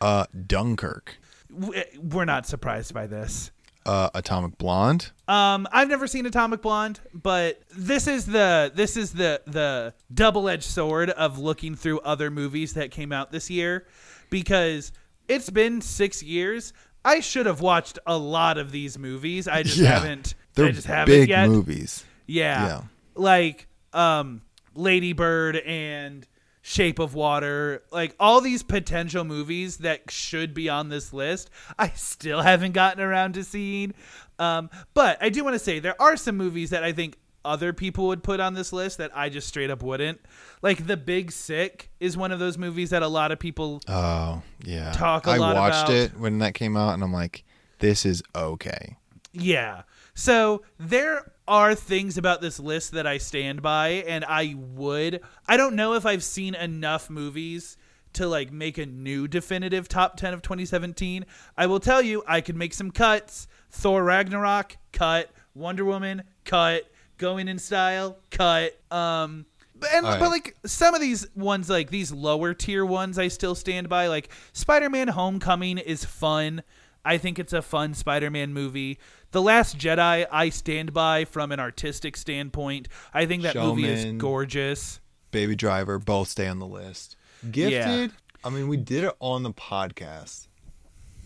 Uh, Dunkirk. We're not surprised by this. Uh, Atomic Blonde. Um, I've never seen Atomic Blonde, but this is the this is the the double edged sword of looking through other movies that came out this year, because it's been six years. I should have watched a lot of these movies. I just haven't. They're I just haven't big yet. movies. Yeah. Yeah. Like um Lady Bird and Shape of Water, like all these potential movies that should be on this list, I still haven't gotten around to seeing. Um, but I do want to say there are some movies that I think other people would put on this list that I just straight up wouldn't. Like The Big Sick is one of those movies that a lot of people Oh, yeah. Talk a I lot watched about- it when that came out and I'm like, this is okay. Yeah. So there are things about this list that I stand by, and I would. I don't know if I've seen enough movies to like make a new definitive top 10 of 2017. I will tell you, I could make some cuts. Thor Ragnarok, cut. Wonder Woman, cut. Going in Style, cut. Um, but- and All but like some of these ones, like these lower tier ones, I still stand by. Like Spider-Man: Homecoming is fun. I think it's a fun Spider-Man movie. The Last Jedi, I stand by from an artistic standpoint. I think that movie is gorgeous. Baby Driver, both stay on the list. Gifted, I mean, we did it on the podcast.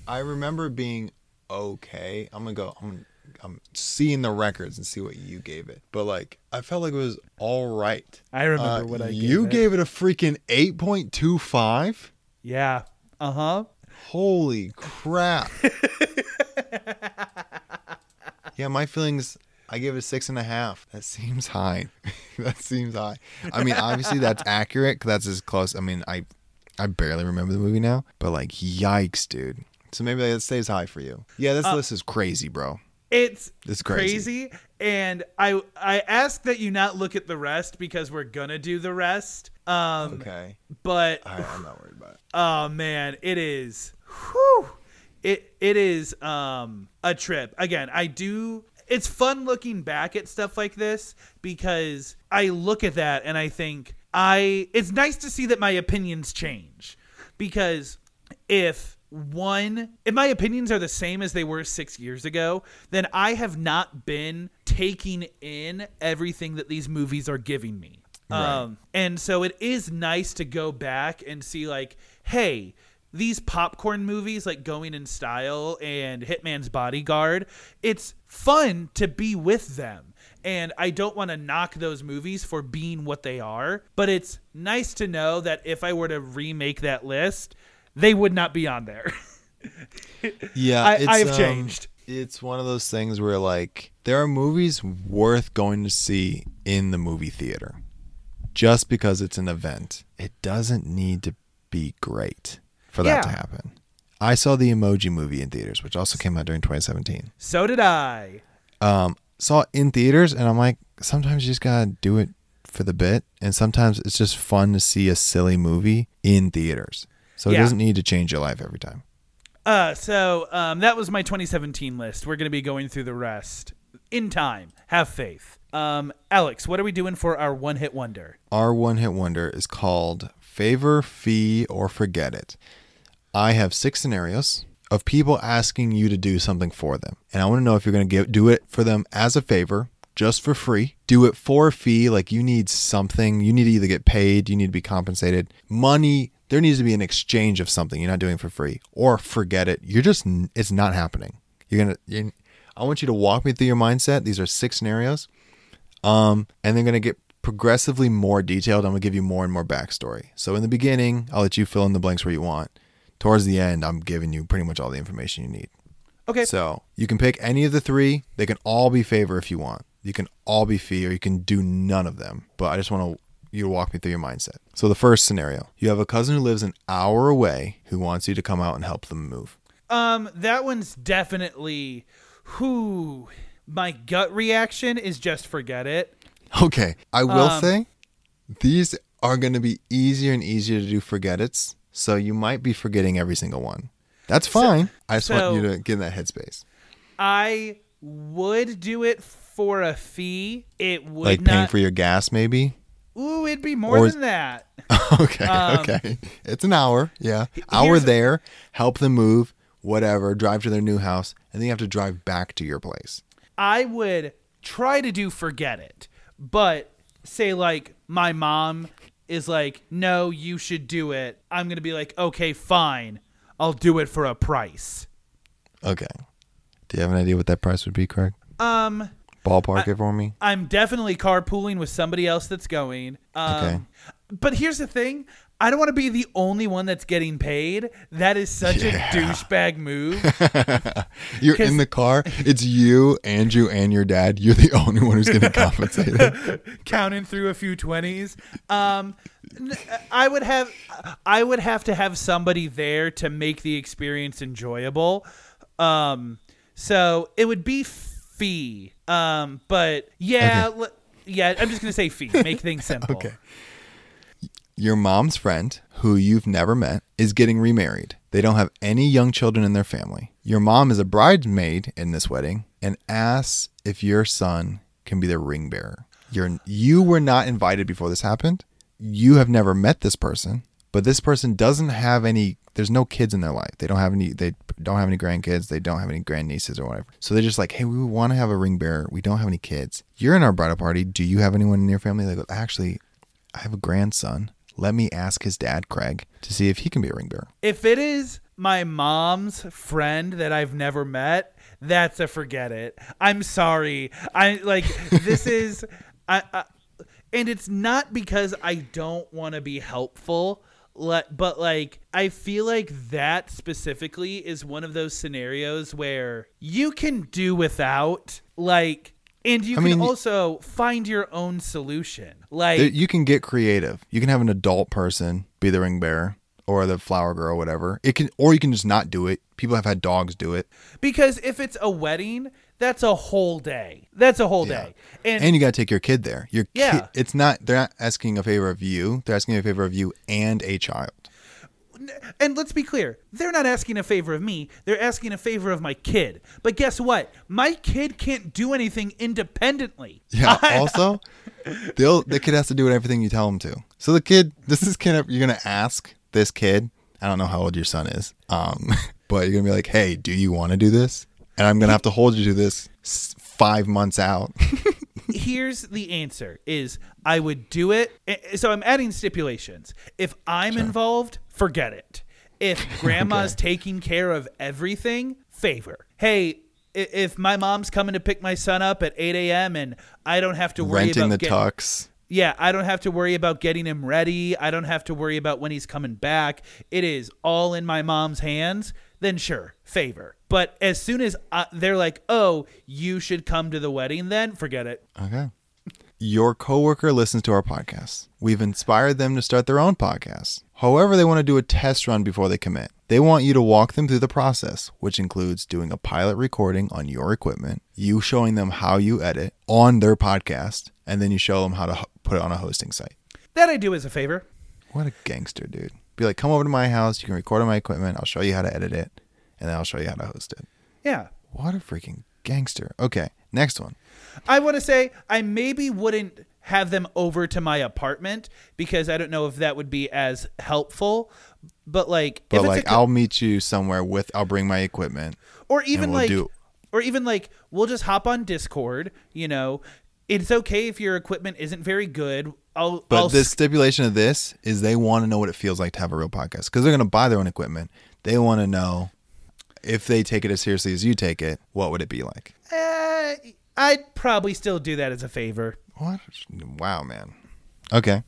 I remember being okay. I'm gonna go. I'm, I'm seeing the records and see what you gave it. But like, I felt like it was all right. I remember Uh, what I you gave it. You gave it a freaking eight point two five. Yeah. Uh huh. Holy crap! yeah, my feelings. I give it a six and a half. That seems high. that seems high. I mean, obviously that's accurate. 'cause that's as close. I mean, I I barely remember the movie now, but like, yikes, dude. So maybe that stays high for you. Yeah, this list is crazy, bro. It's It's crazy. crazy. and I I ask that you not look at the rest because we're gonna do the rest. Um, Okay, but I, I'm not worried about it. Oh man, it is. Whew, it it is um a trip. Again, I do. It's fun looking back at stuff like this because I look at that and I think I. It's nice to see that my opinions change because if one if my opinions are the same as they were six years ago then i have not been taking in everything that these movies are giving me. Um, and so it is nice to go back and see like hey these popcorn movies like going in style and hitman's bodyguard it's fun to be with them. And I don't want to knock those movies for being what they are, but it's nice to know that if I were to remake that list, they would not be on there. Yeah, I- it's, I have um, changed. It's one of those things where like there are movies worth going to see in the movie theater, just because it's an event. It doesn't need to be great for that to happen. I saw the Emoji Movie in theaters, which also came out during 2017. So did I. Um, saw it in theaters, and I'm like, sometimes you just gotta do it for the bit, and sometimes it's just fun to see a silly movie in theaters. So it doesn't need to change your life every time. Uh, so um, that was my 2017 list. We're going to be going through the rest in time. Have faith. Um, Alex, what are we doing for our one hit wonder? Our one hit wonder is called Favor, Fee, or Forget It. I have six scenarios of people asking you to do something for them. And I want to know if you're going to do it for them as a favor, just for free, do it for a fee, like you need something, you need to either get paid, you need to be compensated. Money, there needs to be an exchange of something. You're not doing it for free. Or forget it. You're just, it's not happening. You're going to, I want you to walk me through your mindset. These are six scenarios. Um, and they're going to get progressively more detailed. I'm going to give you more and more backstory. So in the beginning, I'll let you fill in the blanks where you want. Towards the end, I'm giving you pretty much all the information you need. Okay. So you can pick any of the three. They can all be favor if you want. You can all be fee, or you can do none of them. But I just want to you to walk me through your mindset. So the first scenario: you have a cousin who lives an hour away who wants you to come out and help them move. Um, that one's definitely who my gut reaction is just forget it. Okay, I will Um, say these are going to be easier and easier to do forget it's. So you might be forgetting every single one. That's fine. I just want you to get in that headspace. I would do it for a fee. It would Like not. paying for your gas, maybe. Ooh, it'd be more Or than that. okay, Um, okay. It's an hour. Yeah, hour there. Help them move. Whatever. Drive to their new house, and then you have to drive back to your place. I would try to do forget it, but say like my mom is like, no, you should do it. I'm gonna be like, okay, fine, I'll do it for a price. Okay. Do you have an idea what that price would be, Craig? Um, Ballpark it for me. I'm definitely carpooling with somebody else that's going. Um, Okay. But here's the thing. I don't want to be the only one that's getting paid. That is such Yeah. a douchebag move. you're in the car. It's you, Andrew, and your dad. You're the only one who's getting compensated. counting through a few 20s um i would have i would have to have somebody there to make the experience enjoyable um so it would be fee um but yeah Okay. l- yeah i'm just gonna say fee make things simple Okay. Your mom's friend, who you've never met, is getting remarried. They don't have any young children in their family. Your mom is a bridesmaid in this wedding and asks if your son can be the ring bearer. You're, you were not invited before this happened. You have never met this person, but this person doesn't have any. There's no kids in their life. They don't have any. They don't have any grandkids. They don't have any grandnieces or whatever. So they're just like, hey, we want to have a ring bearer. We don't have any kids. You're in our bridal party. Do you have anyone in your family? They go, actually, I have a grandson. Let me ask his dad, Craig, to see if he can be a ring bearer. if it is my mom's friend that i've never met that's a forget it i'm sorry i like this is I, I and it's not because i don't want to be helpful but like i feel like that specifically is one of those scenarios where you can do without like and you I can mean, also find your own solution like You can get creative. You can have an adult person be the ring bearer or the flower girl, whatever. It can, or you can just not do it. People have had dogs do it, because if it's a wedding that's a whole day that's a whole Yeah. day and, and you got to take your kid there. Your Yeah. kid, it's not. They're not asking a favor of you. They're asking a favor of you and a child. and let's be clear they're not asking a favor of me they're asking a favor of my kid but guess what my kid can't do anything independently Yeah. Also, they'll the kid has to do everything you tell him to. So the kid, this is kind of you're gonna ask this kid. I don't know how old your son is, um, but you're gonna be like, "Hey, do you want to do this?" And I'm gonna have to hold you to this five months out. here's the answer is i would do it so i'm adding stipulations if i'm involved forget it if grandma's taking care of everything favor hey if my mom's coming to pick my son up at 8 a.m and i don't have to worry Renting about the getting- tux. Yeah, I don't have to worry about getting him ready. I don't have to worry about when he's coming back. It is all in my mom's hands. Then sure, favor. But as soon as I, they're like, "Oh, you should come to the wedding," then forget it. Okay. Your coworker listens to our podcast. We've inspired them to start their own podcast. However, they want to do a test run before they commit. They want you to walk them through the process, which includes doing a pilot recording on your equipment, you showing them how you edit on their podcast, and then you show them how to put it on a hosting site. That I do as a favor. What a gangster, dude. Be like, come over to my house. You can record on my equipment. I'll show you how to edit it, and then I'll show you how to host it. Yeah. What a freaking gangster. Okay, next one. I want to say I maybe wouldn't have them over to my apartment because I don't know if that would be as helpful. But like, But if like, it's a co- I'll meet you somewhere with. I'll bring my equipment. or even we'll like, do- or even like, we'll just hop on Discord. You know, it's okay if your equipment isn't very good. I'll, But I'll the stipulation of this is they want to know what it feels like to have a real podcast because they're going to buy their own equipment. They want to know if they take it as seriously as you take it, what would it be like? eh, I'd probably still do that as a favor. What? Wow, man. Okay.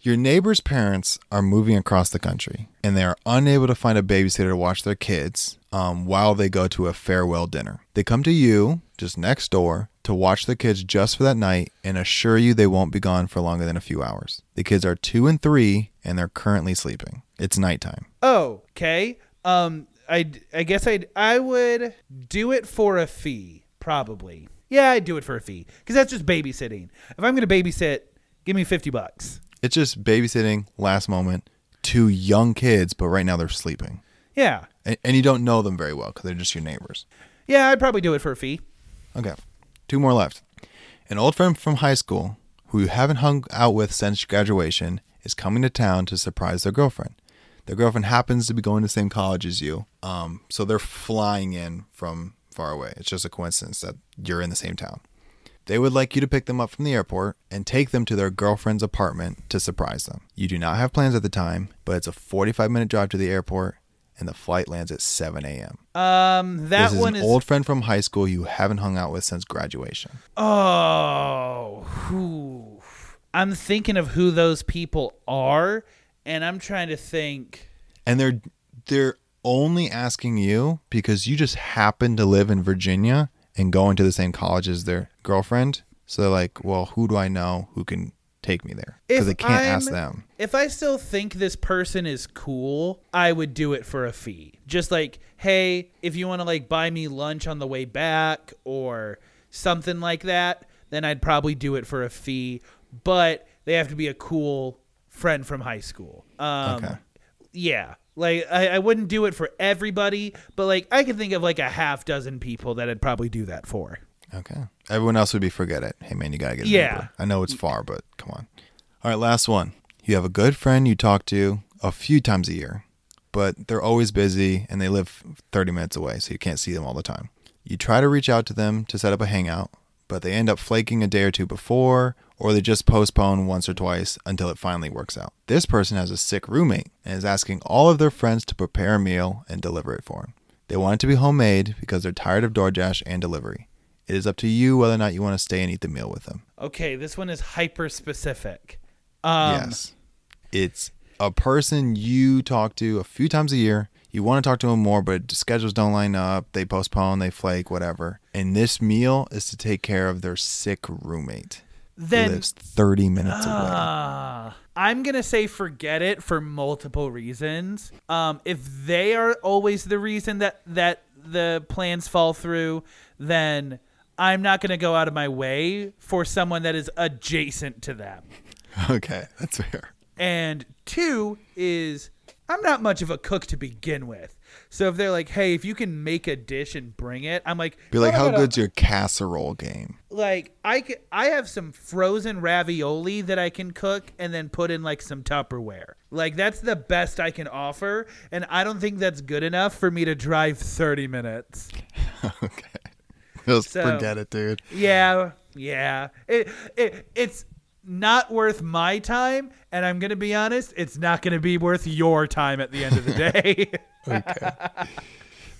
Your neighbor's parents are moving across the country and they are unable to find a babysitter to watch their kids um, while they go to a farewell dinner. They come to you, just next door, to watch the kids just for that night and assure you they won't be gone for longer than a few hours. The kids are two and three and they're currently sleeping. It's nighttime. Oh, okay. Um, I I guess I'd I would do it for a fee, probably. Yeah, I'd do it for a fee because that's just babysitting. If I'm gonna babysit, give me fifty bucks. It's just babysitting last moment, two young kids, but right now they're sleeping. Yeah, And, and you don't know them very well because they're just your neighbors. yeah, I'd probably do it for a fee. Okay. Two more left. An old friend from high school who you haven't hung out with since graduation is coming to town to surprise their girlfriend. Their girlfriend happens to be going to the same college as you. Um, so they're flying in from far away. It's just a coincidence that you're in the same town. They would like you to pick them up from the airport and take them to their girlfriend's apartment to surprise them. You do not have plans at the time, but it's a 45 minute drive to the airport and the flight lands at 7 a.m. Um, that this is one an is old friend from high school you haven't hung out with since graduation. Oh, whew. I'm thinking of who those people are, and I'm trying to think. and they're they're only asking you because you just happen to live in Virginia and going to the same college as their girlfriend. So they're like, well, who do I know who can take me there? Because they can't ask I'm- them. If I still think this person is cool, I would do it for a fee. Just like, hey, if you want to like buy me lunch on the way back or something like that, then I'd probably do it for a fee. But they have to be a cool friend from high school. Um, Okay. Yeah. Like I, I wouldn't do it for everybody, but like I can think of like a half dozen people that I'd probably do that for. Okay. Everyone else would be forget it. Hey man, you gotta get. a Yeah. Uber. I know it's far, but come on. All right, last one. You have a good friend you talk to a few times a year, but they're always busy and they live 30 minutes away, so you can't see them all the time. You try to reach out to them to set up a hangout, but they end up flaking a day or two before, or they just postpone once or twice until it finally works out. This person has a sick roommate and is asking all of their friends to prepare a meal and deliver it for him. They want it to be homemade because they're tired of DoorDash and delivery. It is up to you whether or not you want to stay and eat the meal with them. Okay, this one is hyper specific. Um, yes. It's a person you talk to a few times a year. You want to talk to them more, but schedules don't line up. They postpone, they flake, whatever. And this meal is to take care of their sick roommate who Then lives 30 minutes away. Ah, I'm gonna say forget it for multiple reasons. Um, if they are always the reason that that the plans fall through, then I'm not gonna go out of my way for someone that is adjacent to them. Okay, that's fair. And two is I'm not much of a cook to begin with. So if they're like, "Hey, if you can make a dish and bring it," I'm like, Be like, "Oh, how good's your casserole game? like I c- I have some frozen ravioli that I can cook and then put in like some Tupperware. Like that's the best I can offer, and I don't think that's good enough for me to drive 30 minutes. okay. Just So- forget it, dude. Yeah, yeah. It, it it's not worth my time, and I'm gonna be honest, it's not gonna be worth your time at the end of the day. Okay.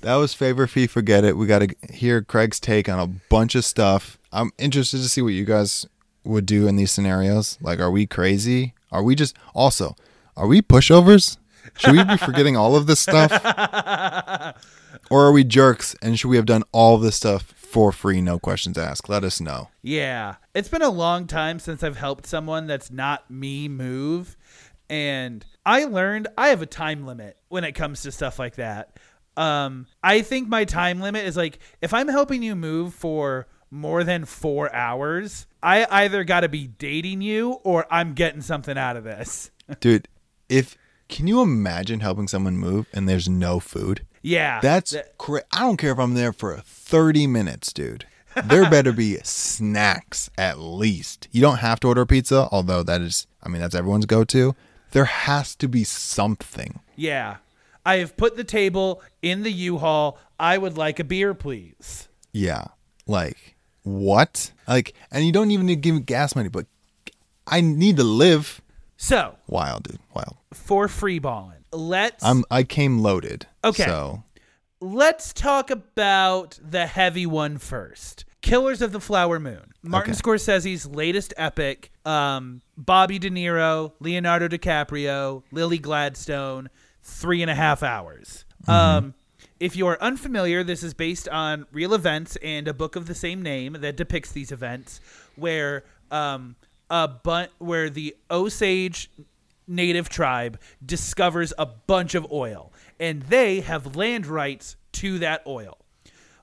that was favor fee forget it. We got to hear Craig's take on a bunch of stuff. I'm interested to see what you guys would do in these scenarios. Like, are we crazy? Are we just also? Are we pushovers? Should we be forgetting all of this stuff? Or are we jerks and should we have done all of this stuff for free, no questions asked. Let us know. Yeah. It's been a long time since I've helped someone that's not me move. And I learned I have a time limit when it comes to stuff like that. Um, I think my time limit is like if I'm helping you move for more than four hours, I either got to be dating you or I'm getting something out of this. Dude, if can you imagine helping someone move and there's no food? Yeah. That's That- cra- I don't care if I'm there for 30 minutes, dude. There better be snacks at least. You don't have to order pizza, although that is, I mean, that's everyone's go to. There has to be something. yeah. I have put the table in the U-Haul. I would like a beer, please. Yeah. Like, what? Like, and you don't even need to give me gas money, but I need to live. So, Wild, dude. Wild. for free balling, let's I'm, I came loaded. Okay. So, let's talk about the heavy one first. Killers of the Flower Moon. Martin Okay. Scorsese's latest epic. Um, Bobby De Niro, Leonardo DiCaprio, Lily Gladstone. Three and a half hours. Um, if you are unfamiliar, this is based on real events and a book of the same name that depicts these events, where um, a bun- where the Osage native tribe discovers a bunch of oil, and they have land rights to that oil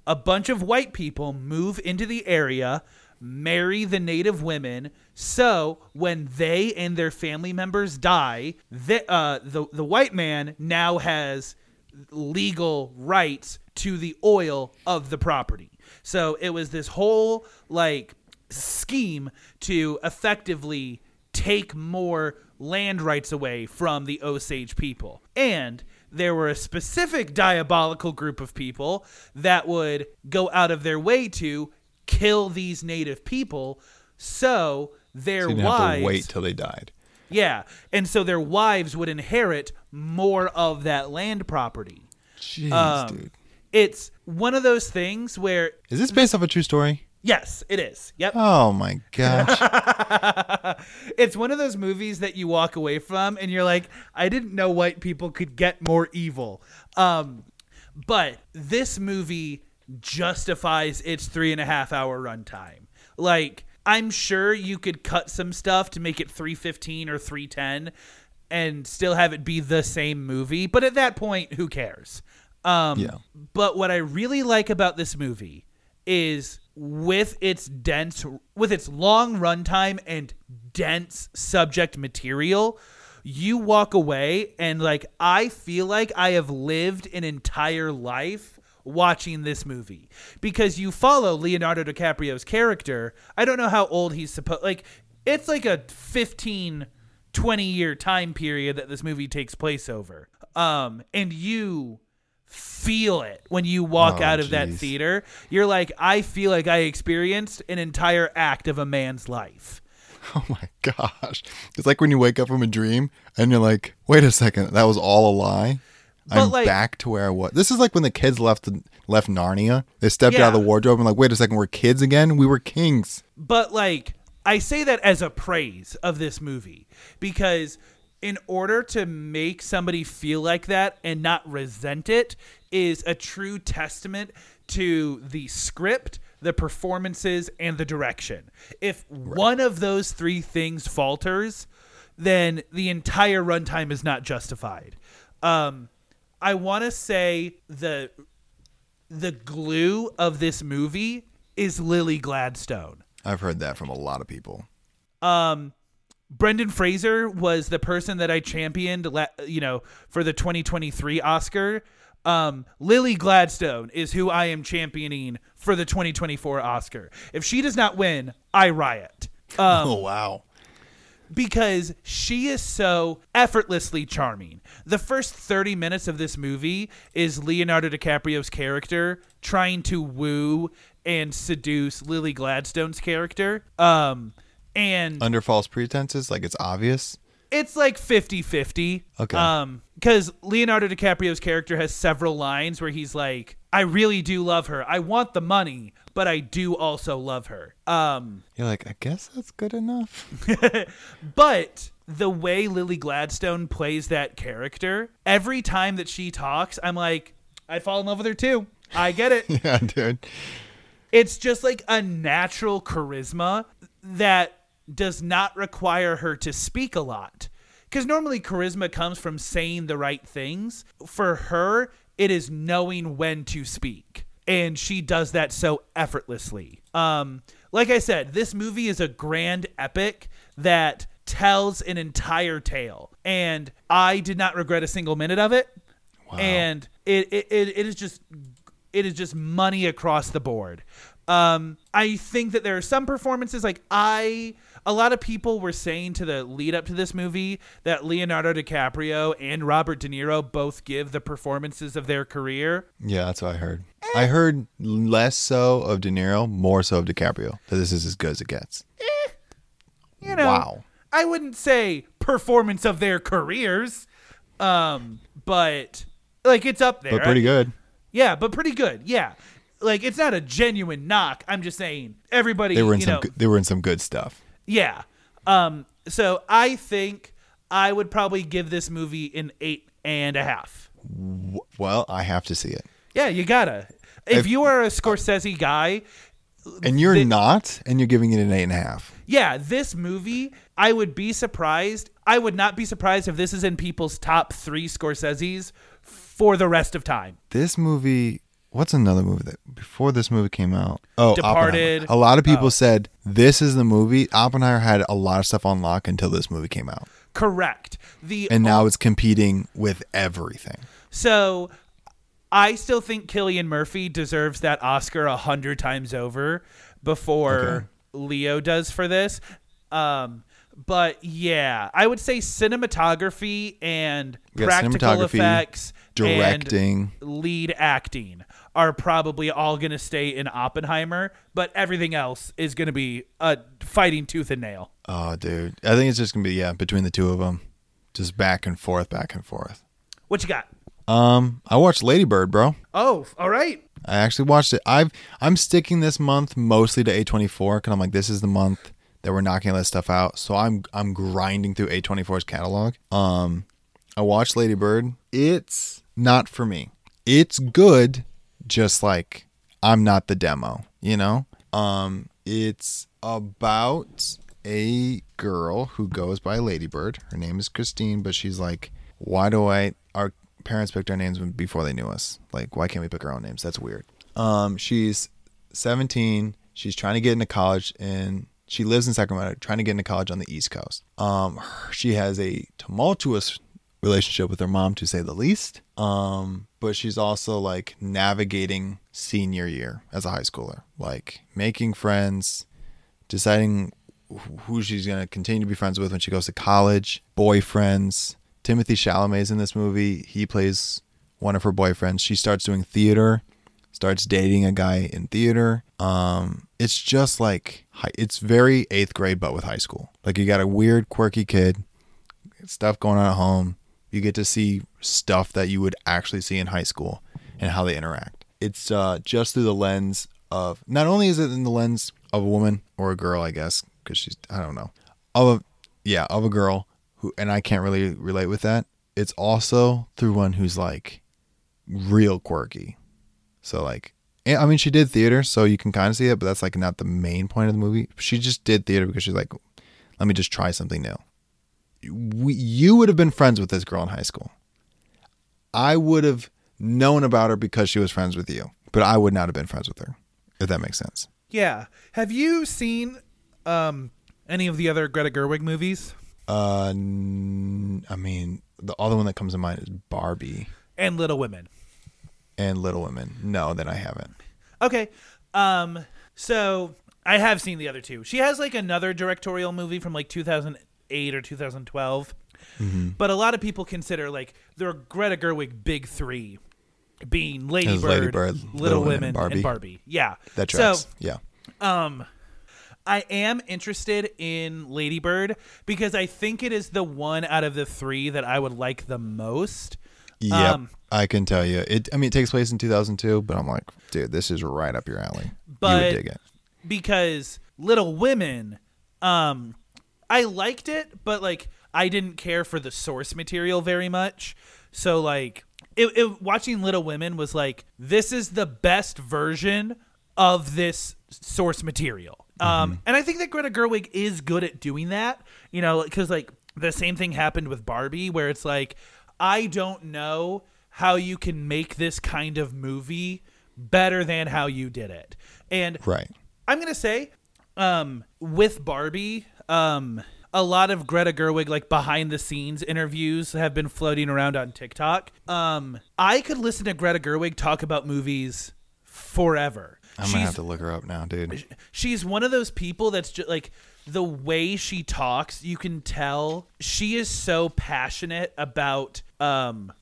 a bunch of white people move into the area, marry the native women. So when they and their family members die, the uh, the the white man now has legal rights to the oil of the property. So it was this whole like scheme to effectively take more land rights away from the Osage people. And there were a specific diabolical group of people that would go out of their way to kill these native people so their didn't wives wait till they died. yeah and so their wives would inherit more of that land property Jeez, Um, dude. it's one of those things where Is this based off a true story? Yes it is yep Oh my gosh. it's one of those movies that you walk away from and you're like, I didn't know white people could get more evil. Um, but this movie justifies its three and a half hour runtime. Like, I'm sure you could cut some stuff to make it 315 or 310 and still have it be the same movie. But at that point, who cares? Um, Yeah. But what I really like about this movie is with its dense, with its long runtime and dense subject material, you walk away and like I feel like I have lived an entire life watching this movie because you follow Leonardo DiCaprio's character. I don't know how old he's supposed like it's like a 15 20 year time period that this movie takes place over. Um and you feel it when you walk Oh, out of that theater. You're like I feel like I experienced an entire act of a man's life. Oh my gosh. It's like when you wake up from a dream and you're like, wait a second, that was all a lie. But, I'm like- back to where I was. This is like when the kids left left Narnia. They stepped out of the wardrobe and like, wait a second, we're kids again? We were kings. But like I say that as a praise of this movie because in order to make somebody feel like that and not resent it is a true testament to the script, the performances and the direction. If one of those three things falters, then the entire runtime is not justified. Um I want to say the the glue of this movie is Lily Gladstone. I've heard that from a lot of people. Um, Brendan Fraser was the person that I championed, you know, for the 2023 Oscar. Um, Lily Gladstone is who I am championing for the 2024 Oscar. If she does not win, I riot. Um, oh wow. because she is so effortlessly charming. The first 30 minutes of this movie is Leonardo DiCaprio's character trying to woo and seduce Lily Gladstone's character. Um and Under false pretenses, like it's obvious. it's like 50-50. Okay. Um cuz Leonardo DiCaprio's character has several lines where he's like I really do love her. I want the money, but I do also love her. Um You're like, I guess that's good enough. But the way Lily Gladstone plays that character, every time that she talks, I'm like, I fall in love with her too. I get it. yeah, dude. It's just like a natural charisma that does not require her to speak a lot. Because normally charisma comes from saying the right things. For her, it is knowing when to speak. And she does that so effortlessly. Um, like I said, this movie is a grand epic that tells an entire tale. And I did not regret a single minute of it. And it, it, it, it is just it is just money across the board. Um, I think that there are some performances like I a lot of people were saying to the lead up to this movie that Leonardo DiCaprio and Robert De Niro both give the performances of their career. Yeah, that's what I heard. I heard less so of De Niro, more so of DiCaprio. That this is as good as it gets. You know, Wow. I wouldn't say performance of their careers, um, but like it's up there. But pretty good. Yeah, but pretty good. Yeah. Like it's not a genuine knock. I'm just saying everybody They were in some. know, good, they were in some good stuff. Yeah. Um, so I think I would probably give this movie an eight and a half. Well, I have to see it, Yeah, you gotta. If, If- you are a Scorsese guy, and you're The- not, and you're giving it an eight and a half. yeah, this movie, I would be surprised. I would not be surprised if this is in people's top three Scorseses for the rest of time. This movie. What's another movie that before this movie came out? Oh, Departed. Oppenheimer. A lot of people Oh. said this is the movie. Oppenheimer had a lot of stuff on lock until this movie came out, Correct. The and now it's competing with everything. So I still think Cillian Murphy deserves that Oscar a hundred times over before Okay. Leo does for this. Um, but yeah, I would say cinematography and practical cinematography, effects, directing. and lead acting are probably all going to stay in Oppenheimer, but everything else is going to be a fighting tooth and nail. Oh, dude, I think it's just gonna be yeah between the two of them, just back and forth, back and forth. What you got? Um, I watched Ladybird, bro. Oh, all right. I actually watched it. I've I'm sticking this month mostly to A24 because I'm like this is the month that we're knocking all this stuff out. So I'm I'm grinding through A24's catalog. Um, I watched Ladybird. It's not for me. It's good, just like I'm not the demo. You know. Um, it's about a girl who goes by Ladybird. Her name is Christine, but she's like, why do I? Our parents picked our names before they knew us. Like, why can't we pick our own names? That's weird. Um, she's 17. She's trying to get into college, and she lives in Sacramento, trying to get into college on the East Coast. Um, she has a tumultuous relationship with her mom, to say the least. Um, but she's also like navigating senior year as a high schooler, like making friends, deciding who she's going to continue to be friends with when she goes to college, boyfriends. Timothée Chalamet's in this movie. He plays one of her boyfriends. She starts doing theater, starts dating a guy in theater. Um, it's just like it's very eighth grade, but with high school. Like you got a weird, quirky kid, stuff going on at home. You get to see stuff that you would actually see in high school and how they interact. It's uh, just through the lens of not only is it in the lens of a woman or a girl, I guess, because she's I don't know of a yeah of a girl who and I can't really relate with that. It's also through one who's like real quirky. So like I mean she did theater, so you can kind of see it, but that's like not the main point of the movie. She just did theater because she's like, let me just try something new. We, you would have been friends with this girl in high school. I would have known about her because she was friends with you, but I would not have been friends with her. If that makes sense. Yeah. Have you seen um, any of the other Greta Gerwig movies? Uh, n- I mean, the other one that comes to mind is Barbie And Little Women. and Little Women. No, then I haven't. Okay. Um, so I have seen the other two. She has like another directorial movie from like 2008 or 2012. But a lot of people consider like the Greta Gerwig big three being Lady Bird, Lady Bird, Little, Little Women, Women, Barbie. and Barbie. Yeah. That So yeah. Um, I am interested in Lady Bird because I think it is the one out of the three that I would like the most. Yep. Um, I can tell you. It. I mean, it takes place in 2002, but I'm like, dude, this is right up your alley. you But- would dig it. because Little Women, um, I liked it, but like I didn't care for the source material very much. So like, it, it, watching Little Women was like, this is the best version of this source material. Um, and I think that Greta Gerwig is good at doing that. You know, because like the same thing happened with Barbie, where it's like, I don't know how you can make this kind of movie better than how you did it. And Right. I'm gonna say, um, with Barbie, um, a lot of Greta Gerwig like behind the scenes interviews have been floating around on TikTok. Um, I could listen to Greta Gerwig talk about movies forever. I'm gonna have to look her up now, dude. she's one of those people that's just like the way she talks you can tell she is so passionate about um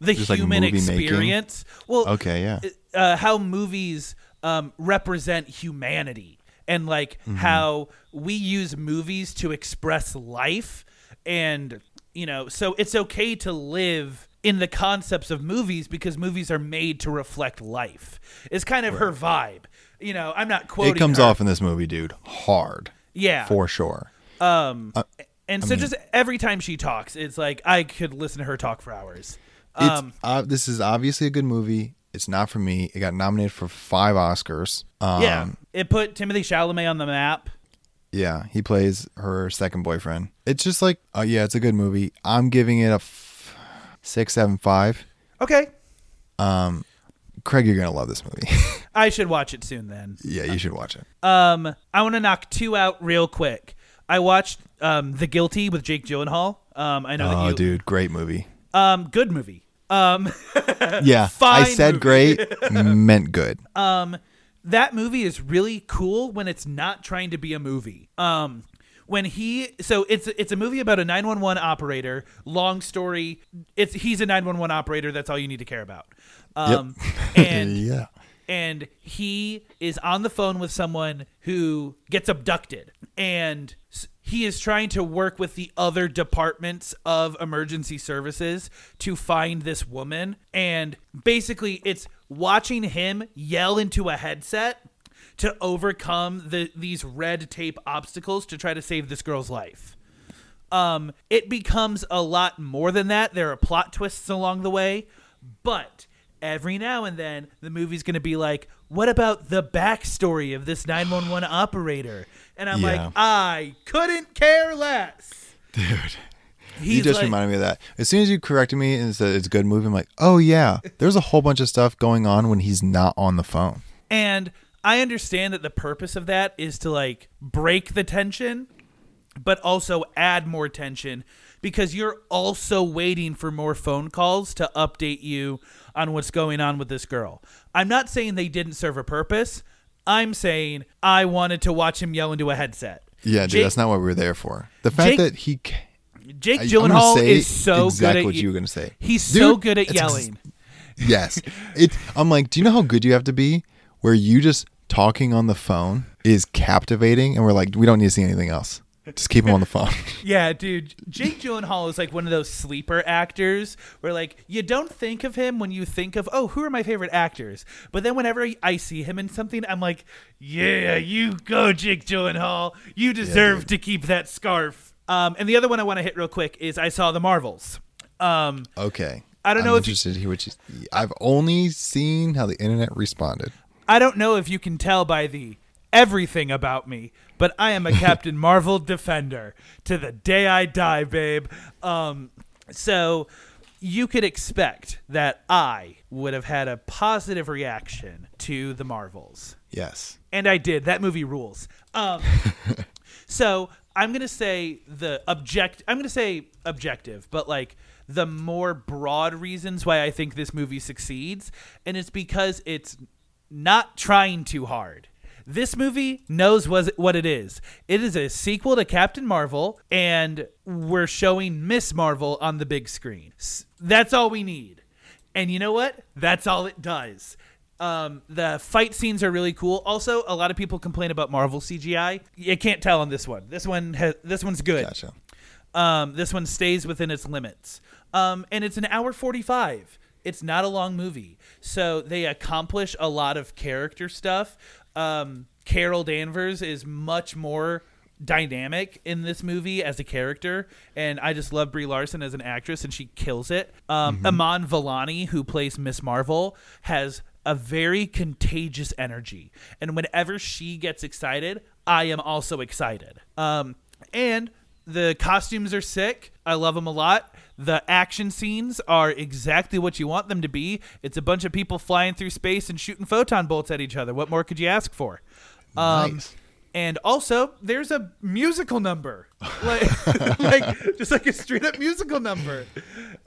the Just, like, human making? experience well Okay, yeah. uh, how movies um, represent humanity and like Mm-hmm. how we use movies to express life and you know so it's okay to live in the concepts of movies because movies are made to reflect life it's kind of her vibe you know i'm not quoting It comes her. off in this movie, dude, hard yeah for sure. um Uh, and so just every time she talks it's like i could listen to her talk for hours um uh, this is obviously a good movie. It's not for me. It got nominated for five Oscars. Um, yeah it put timothée chalamet on the map Yeah, he plays her second boyfriend. It's just like, uh, yeah, it's a good movie. I'm giving it a f- six, seven, five. okay Um, Craig, you're gonna love this movie. i should watch it soon then yeah, you should watch it. Um, I want to knock two out real quick. I watched um, The Guilty with Jake Gyllenhaal. Um, I know that Oh, you. dude, great movie. Um, good movie. Um, Yeah, I said movie. great, meant good. Um, that movie is really cool when it's not trying to be a movie. Um, when he so it's it's a movie about a 911 operator. Long story. It's he's a 911 operator. That's all you need to care about. Um, and yeah, and he is on the phone with someone who gets abducted and he is trying to work with the other departments of emergency services to find this woman and basically it's watching him yell into a headset to overcome the these red tape obstacles to try to save this girl's life um, it becomes a lot more than that. There are plot twists along the way, but every now and then the movie's going to be like, "What about the backstory of this 911 operator?" And I'm Yeah. like, "I couldn't care less." dude. He's you just like, reminded me of that. As soon as you corrected me and said it's a good movie, I'm like, oh yeah. There's a whole bunch of stuff going on when he's not on the phone. And I understand that the purpose of that is to like break the tension, but also add more tension because you're also waiting for more phone calls to update you on what's going on with this girl. I'm not saying they didn't serve a purpose. I'm saying I wanted to watch him yell into a headset. Yeah, dude, Jake- that's not what we were there for. The fact Jake- that he, Jake I- Gyllenhaal say is so exactly good at what you were gonna say. He's so good at it's ex- yelling. yes, it. I'm like, do you know how good you have to be where you just talking on the phone is captivating, and we're like, we don't need to see anything else. Just keep him on the phone. Yeah, dude. Jake Gyllenhaal is like one of those sleeper actors where like you don't think of him when you think of oh who are my favorite actors, but then whenever I see him in something, I'm like, yeah, you go, Jake Gyllenhaal. You deserve to keep that scarf. Um, and the other one I want to hit real quick is I saw the Marvels. Um, Okay. I don't I'm know if you- interested to hear what you. I've only seen how the internet responded. I don't know if you can tell by the everything about me, but I am a Captain Marvel defender to the day I die, babe. Um, so you could expect that I would have had a positive reaction to the Marvels. Yes. And I did. That movie rules. Um, so I'm gonna say the object. I'm gonna say objective, but like the more broad reasons why I think this movie succeeds, and it's because it's not trying too hard. This movie knows was what it is. It is a sequel to Captain Marvel, and we're showing Miss Marvel on the big screen. That's all we need. And you know what? That's all it does. Um, the fight scenes are really cool. Also, a lot of people complain about Marvel CGI. You can't tell on this one. This one has this one's good. Gotcha. Um, this one stays within its limits. Um, and it's an hour 45. It's not a long movie. So they accomplish a lot of character stuff. Um, Carol Danvers is much more dynamic in this movie as a character. And I just love Brie Larson as an actress, and she kills it. Um, Iman Vellani, who plays Miss Marvel, has a very contagious energy. And whenever she gets excited, I am also excited. Um, and the costumes are sick. I love them a lot. The action scenes are exactly what you want them to be. It's a bunch of people flying through space and shooting photon bolts at each other. What more could you ask for? Um, Nice. And also, there's a musical number, like, like just like a straight up musical number.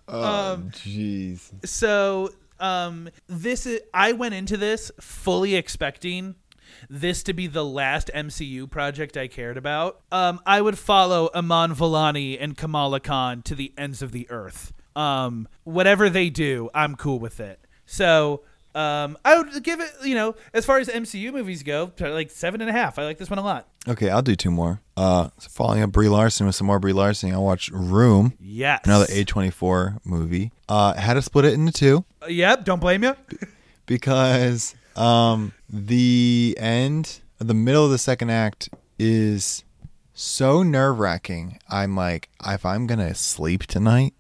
Um, Jeez. so um this is i went into this fully expecting this to be the last mcu project i cared about um i would follow iman Vellani and kamala khan to the ends of the earth. Um whatever they do i'm cool with it. So um i would give it you know as far as mcu movies go like seven and a half. I like this one a lot. Okay, I'll do two more. Uh, so following up Brie Larson with some more Brie Larson, I watched Room, yes. Another A24 movie. Uh, had to split it into two. Uh, yep don't blame you because um, the end, the middle of the second act is so nerve wracking. I'm like, if I'm gonna sleep tonight,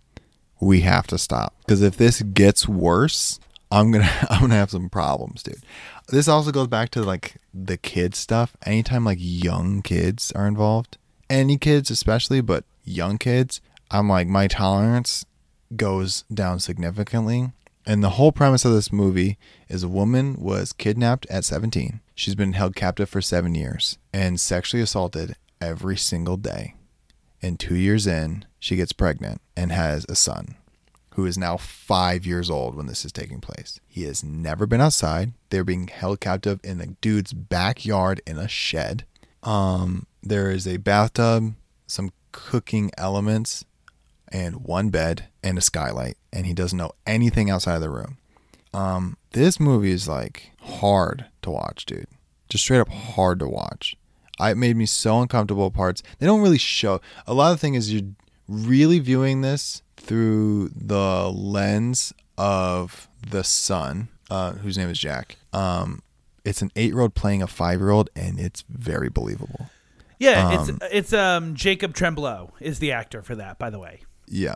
we have to stop because if this gets worse, I'm gonna I'm gonna have some problems, dude. This also goes back to like the kid stuff. Anytime like young kids are involved, any kids especially, but young kids, I'm like my tolerance goes down significantly. And the whole premise of this movie is a woman was kidnapped at 17. She's been held captive for seven years and sexually assaulted every single day. And two years in, she gets pregnant and has a son who is now five years old when this is taking place. He has never been outside. They're being held captive in a dude's backyard in a shed. Um, there is a bathtub, some cooking elements, and one bed and a skylight, and he doesn't know anything outside of the room. Um, this movie is like hard to watch, dude. Just straight up hard to watch. I, it made me so uncomfortable parts. They don't really show. A lot of the thing is you're really viewing this through the lens of the son, uh, whose name is Jack. Um, it's an eight-year-old playing a five-year-old, and it's very believable. yeah Um, it's it's um jacob tremblay is the actor for that by the way Yeah.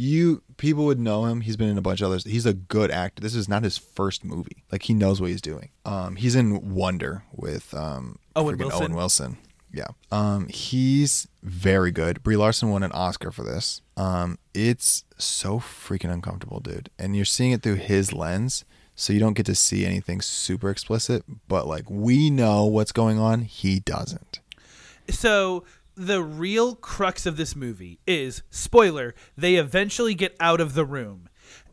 You people would know him. He's been in a bunch of others. He's a good actor. This is not his first movie. Like he knows what he's doing. Um, he's in Wonder with um Owen Wilson? Owen Wilson. Yeah. Um, he's very good. Brie Larson won an Oscar for this. Um, it's so freaking uncomfortable, dude. And you're seeing it through his lens, so you don't get to see anything super explicit. But like we know what's going on, he doesn't. so the real crux of this movie is spoiler they eventually get out of the room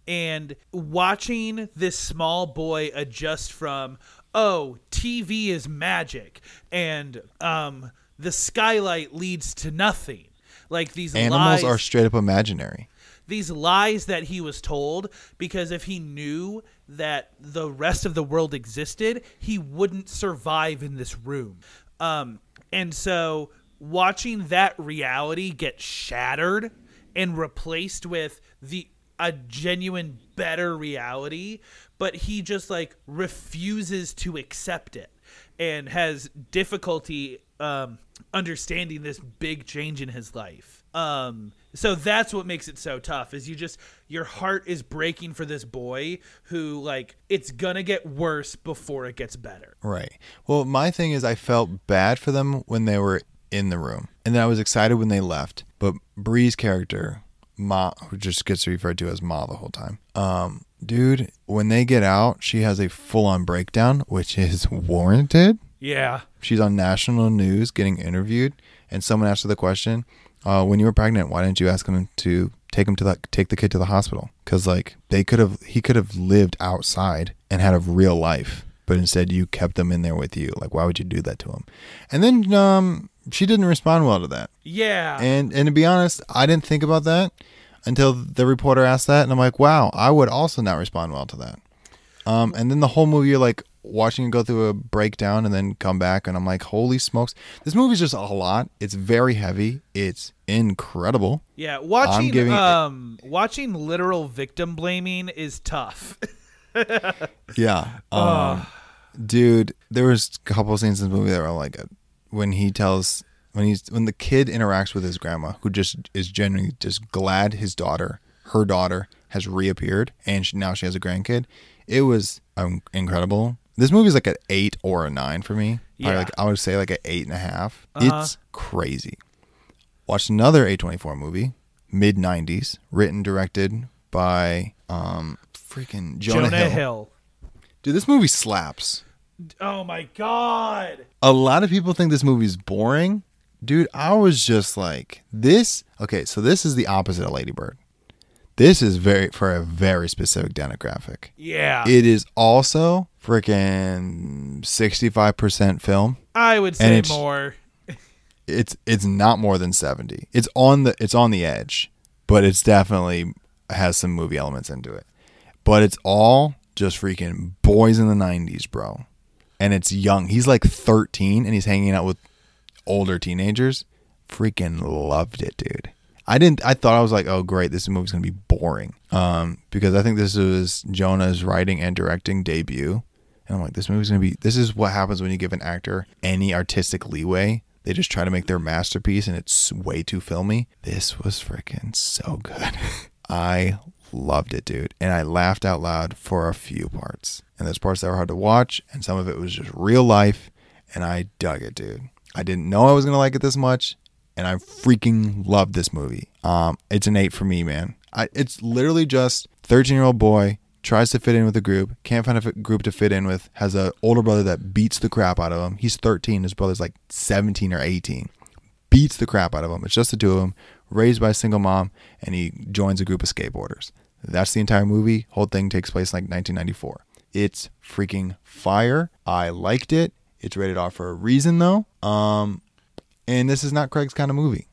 and watching this small boy adjust from oh tv is magic and um the skylight leads to nothing like these Animals lies are straight up imaginary. these lies that he was told because if he knew that the rest of the world existed, he wouldn't survive in this room. Um, and so watching that reality get shattered and replaced with the a genuine better reality, but he just like refuses to accept it and has difficulty um, understanding this big change in his life. Um, so that's what makes it so tough is you just your heart is breaking for this boy who like it's gonna get worse before it gets better. Right. Well, my thing is, I felt bad for them when they were in the room, and then I was excited when they left. But Brie's character, Ma, who just gets referred to as Ma the whole time, um, dude, when they get out, she has a full-on breakdown, which is warranted. Yeah. She's on national news getting interviewed, and someone asked her the question, uh, "When you were pregnant, why didn't you ask him to take him to the take the kid to the hospital? Because like they could have, he could have lived outside and had a real life, but instead you kept them in there with you. Like, why would you do that to him? And then um, she didn't respond well to that. Yeah. And and to be honest, I didn't think about that until the reporter asked that, and I'm like, wow, I would also not respond well to that. Um, and then the whole movie, you're like watching it go through a breakdown and then come back, and I'm like, holy smokes, this movie's just a lot. It's very heavy. It's incredible. yeah, watching giving it- um watching literal victim blaming is tough. Yeah. Um, dude, there was a couple of scenes in the movie that were like, uh, when he tells when he's when the kid interacts with his grandma, who just is genuinely just glad his daughter, her daughter, has reappeared, and she, now she has a grandkid. It was um, incredible. This movie's like an eight or a nine for me. Probably Yeah. like I would say like an eight and a half. Uh-huh. It's crazy. Watched another A24 movie, mid '90s, written directed by um freaking Jonah, Jonah Hill. Hill. Dude, this movie slaps. Oh my god. A lot of people think this movie's boring. Dude, I was just like, this. Okay, so this is the opposite of Lady Bird. This is very for a very specific demographic. Yeah. It is also freaking 65% film. I would say it's- more. It's it's not more than 70. It's on the it's on the edge, but it's definitely has some movie elements into it. But it's all just freaking boys in the 90s, bro. And it's young. He's like 13 and he's hanging out with older teenagers. Freaking loved it, dude. I didn't I thought I was like, "Oh, great, this movie's to be boring." Um because I think this was Jonah's writing and directing debut. And I'm like, this movie's gonna be. This is what happens when you give an actor any artistic leeway. They just try to make their masterpiece, and it's way too filmy. This was freaking so good. I loved it, dude, and I laughed out loud for a few parts. And there's parts that were hard to watch, and some of it was just real life, and I dug it, dude. I didn't know I was gonna like it this much, and I freaking loved this movie. Um, it's an eight for me, man. I, it's literally just 13 year old boy tries to fit in with a group, can't find a group to fit in with, has an older brother that beats the crap out of him. He's 13, his brother's like 17 or 18. Beats the crap out of him. It's just the two of them, raised by a single mom, and he joins a group of skateboarders. That's the entire movie. Whole thing takes place like 1994. It's freaking fire. I liked it. It's rated R for a reason though. Um, and this is not Craig's kind of movie.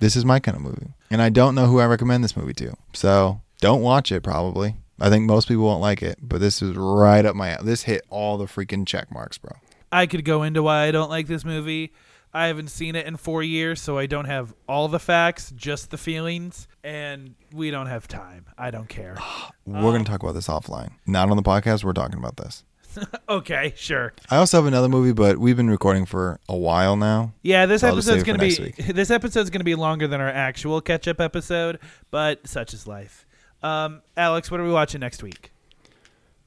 This is my kind of movie. And I don't know who I recommend this movie to. So don't watch it probably. I think most people won't like it, but this is right up my this hit all the freaking check marks, bro. I could go into why I don't like this movie. I haven't seen it in four years, so I don't have all the facts, just the feelings, and we don't have time. I don't care. We're going to talk about this offline. Not on the podcast, we're talking about this. okay, sure. I also have another movie, but we've been recording for a while now. Yeah, this So episode's gonna be this episode's gonna be longer than our actual catch up episode, but such is life. Um, Alex, what are we watching next week?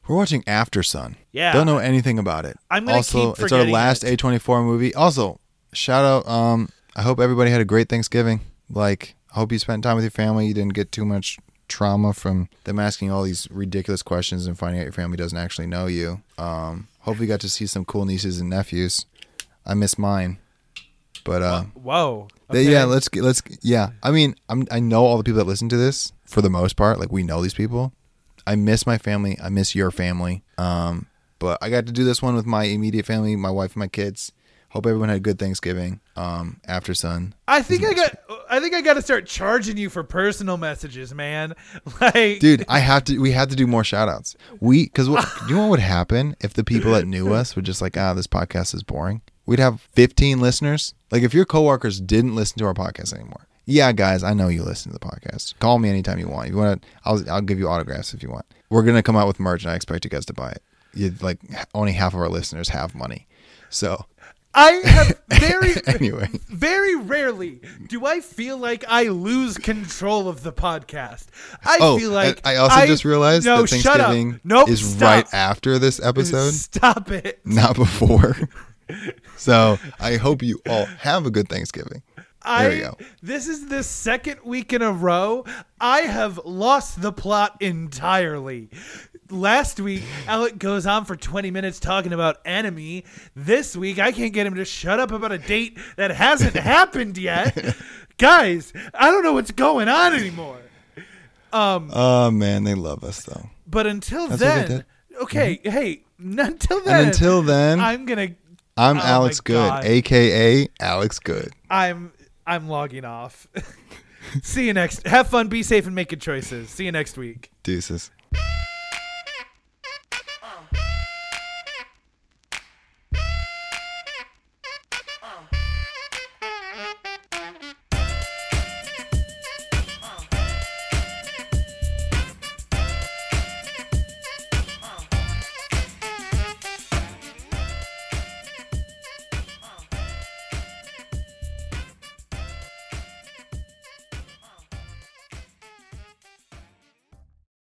We're watching Aftersun. Yeah. Don't know anything about it. I'm also, keep it's our last. A24 movie. Also, shout out. Um, I hope everybody had a great Thanksgiving. Like, I hope you spent time with your family. You didn't get too much trauma from them asking all these ridiculous questions and finding out your family doesn't actually know you. Um, hopefully, you got to see some cool nieces and nephews. I miss mine, but uh, Whoa. they- yeah, let's get let's yeah. I mean, I'm I know all the people that listen to this for the most part. Like we know these people. I miss my family. I miss your family. Um, but I got to do this one with my immediate family, my wife and my kids. Hope everyone had a good Thanksgiving. Um, aftersun. I think I got. I think I got to start charging you for personal messages, man. Like, Dude, I have to. We had to do more shout outs. We because what you know what would happen if the people that knew us were just like, ah, this podcast is boring. We'd have 15 listeners. Like if your coworkers didn't listen to our podcast anymore. Yeah, guys, I know you listen to the podcast. Call me anytime you want. If you want to, I'll I'll give you autographs if you want. We're gonna come out with merch, and I expect you guys to buy it. You like only half of our listeners have money, so I have very, anyway. very rarely do I feel like I lose control of the podcast. I Oh, feel like I also just realized no, that. Thanksgiving Nope, is stop. right after this episode. Stop it. not before. so I hope you all have a good Thanksgiving. I, There you go. This is the second week in a row I have lost the plot entirely. Last week, Alec goes on for 20 minutes talking about enemy. This week, I can't get him to shut up about a date that hasn't happened yet. Guys, I don't know what's going on anymore. Um, oh man, they love us though. But until That's then, okay, mm-hmm. hey, n- until then, And until then, I'm, I'm gonna, oh my Alex Good, God. aka Alex Good. I'm, I'm logging off. See you next. Have fun, be safe, and make good choices. See you next week. Deuces.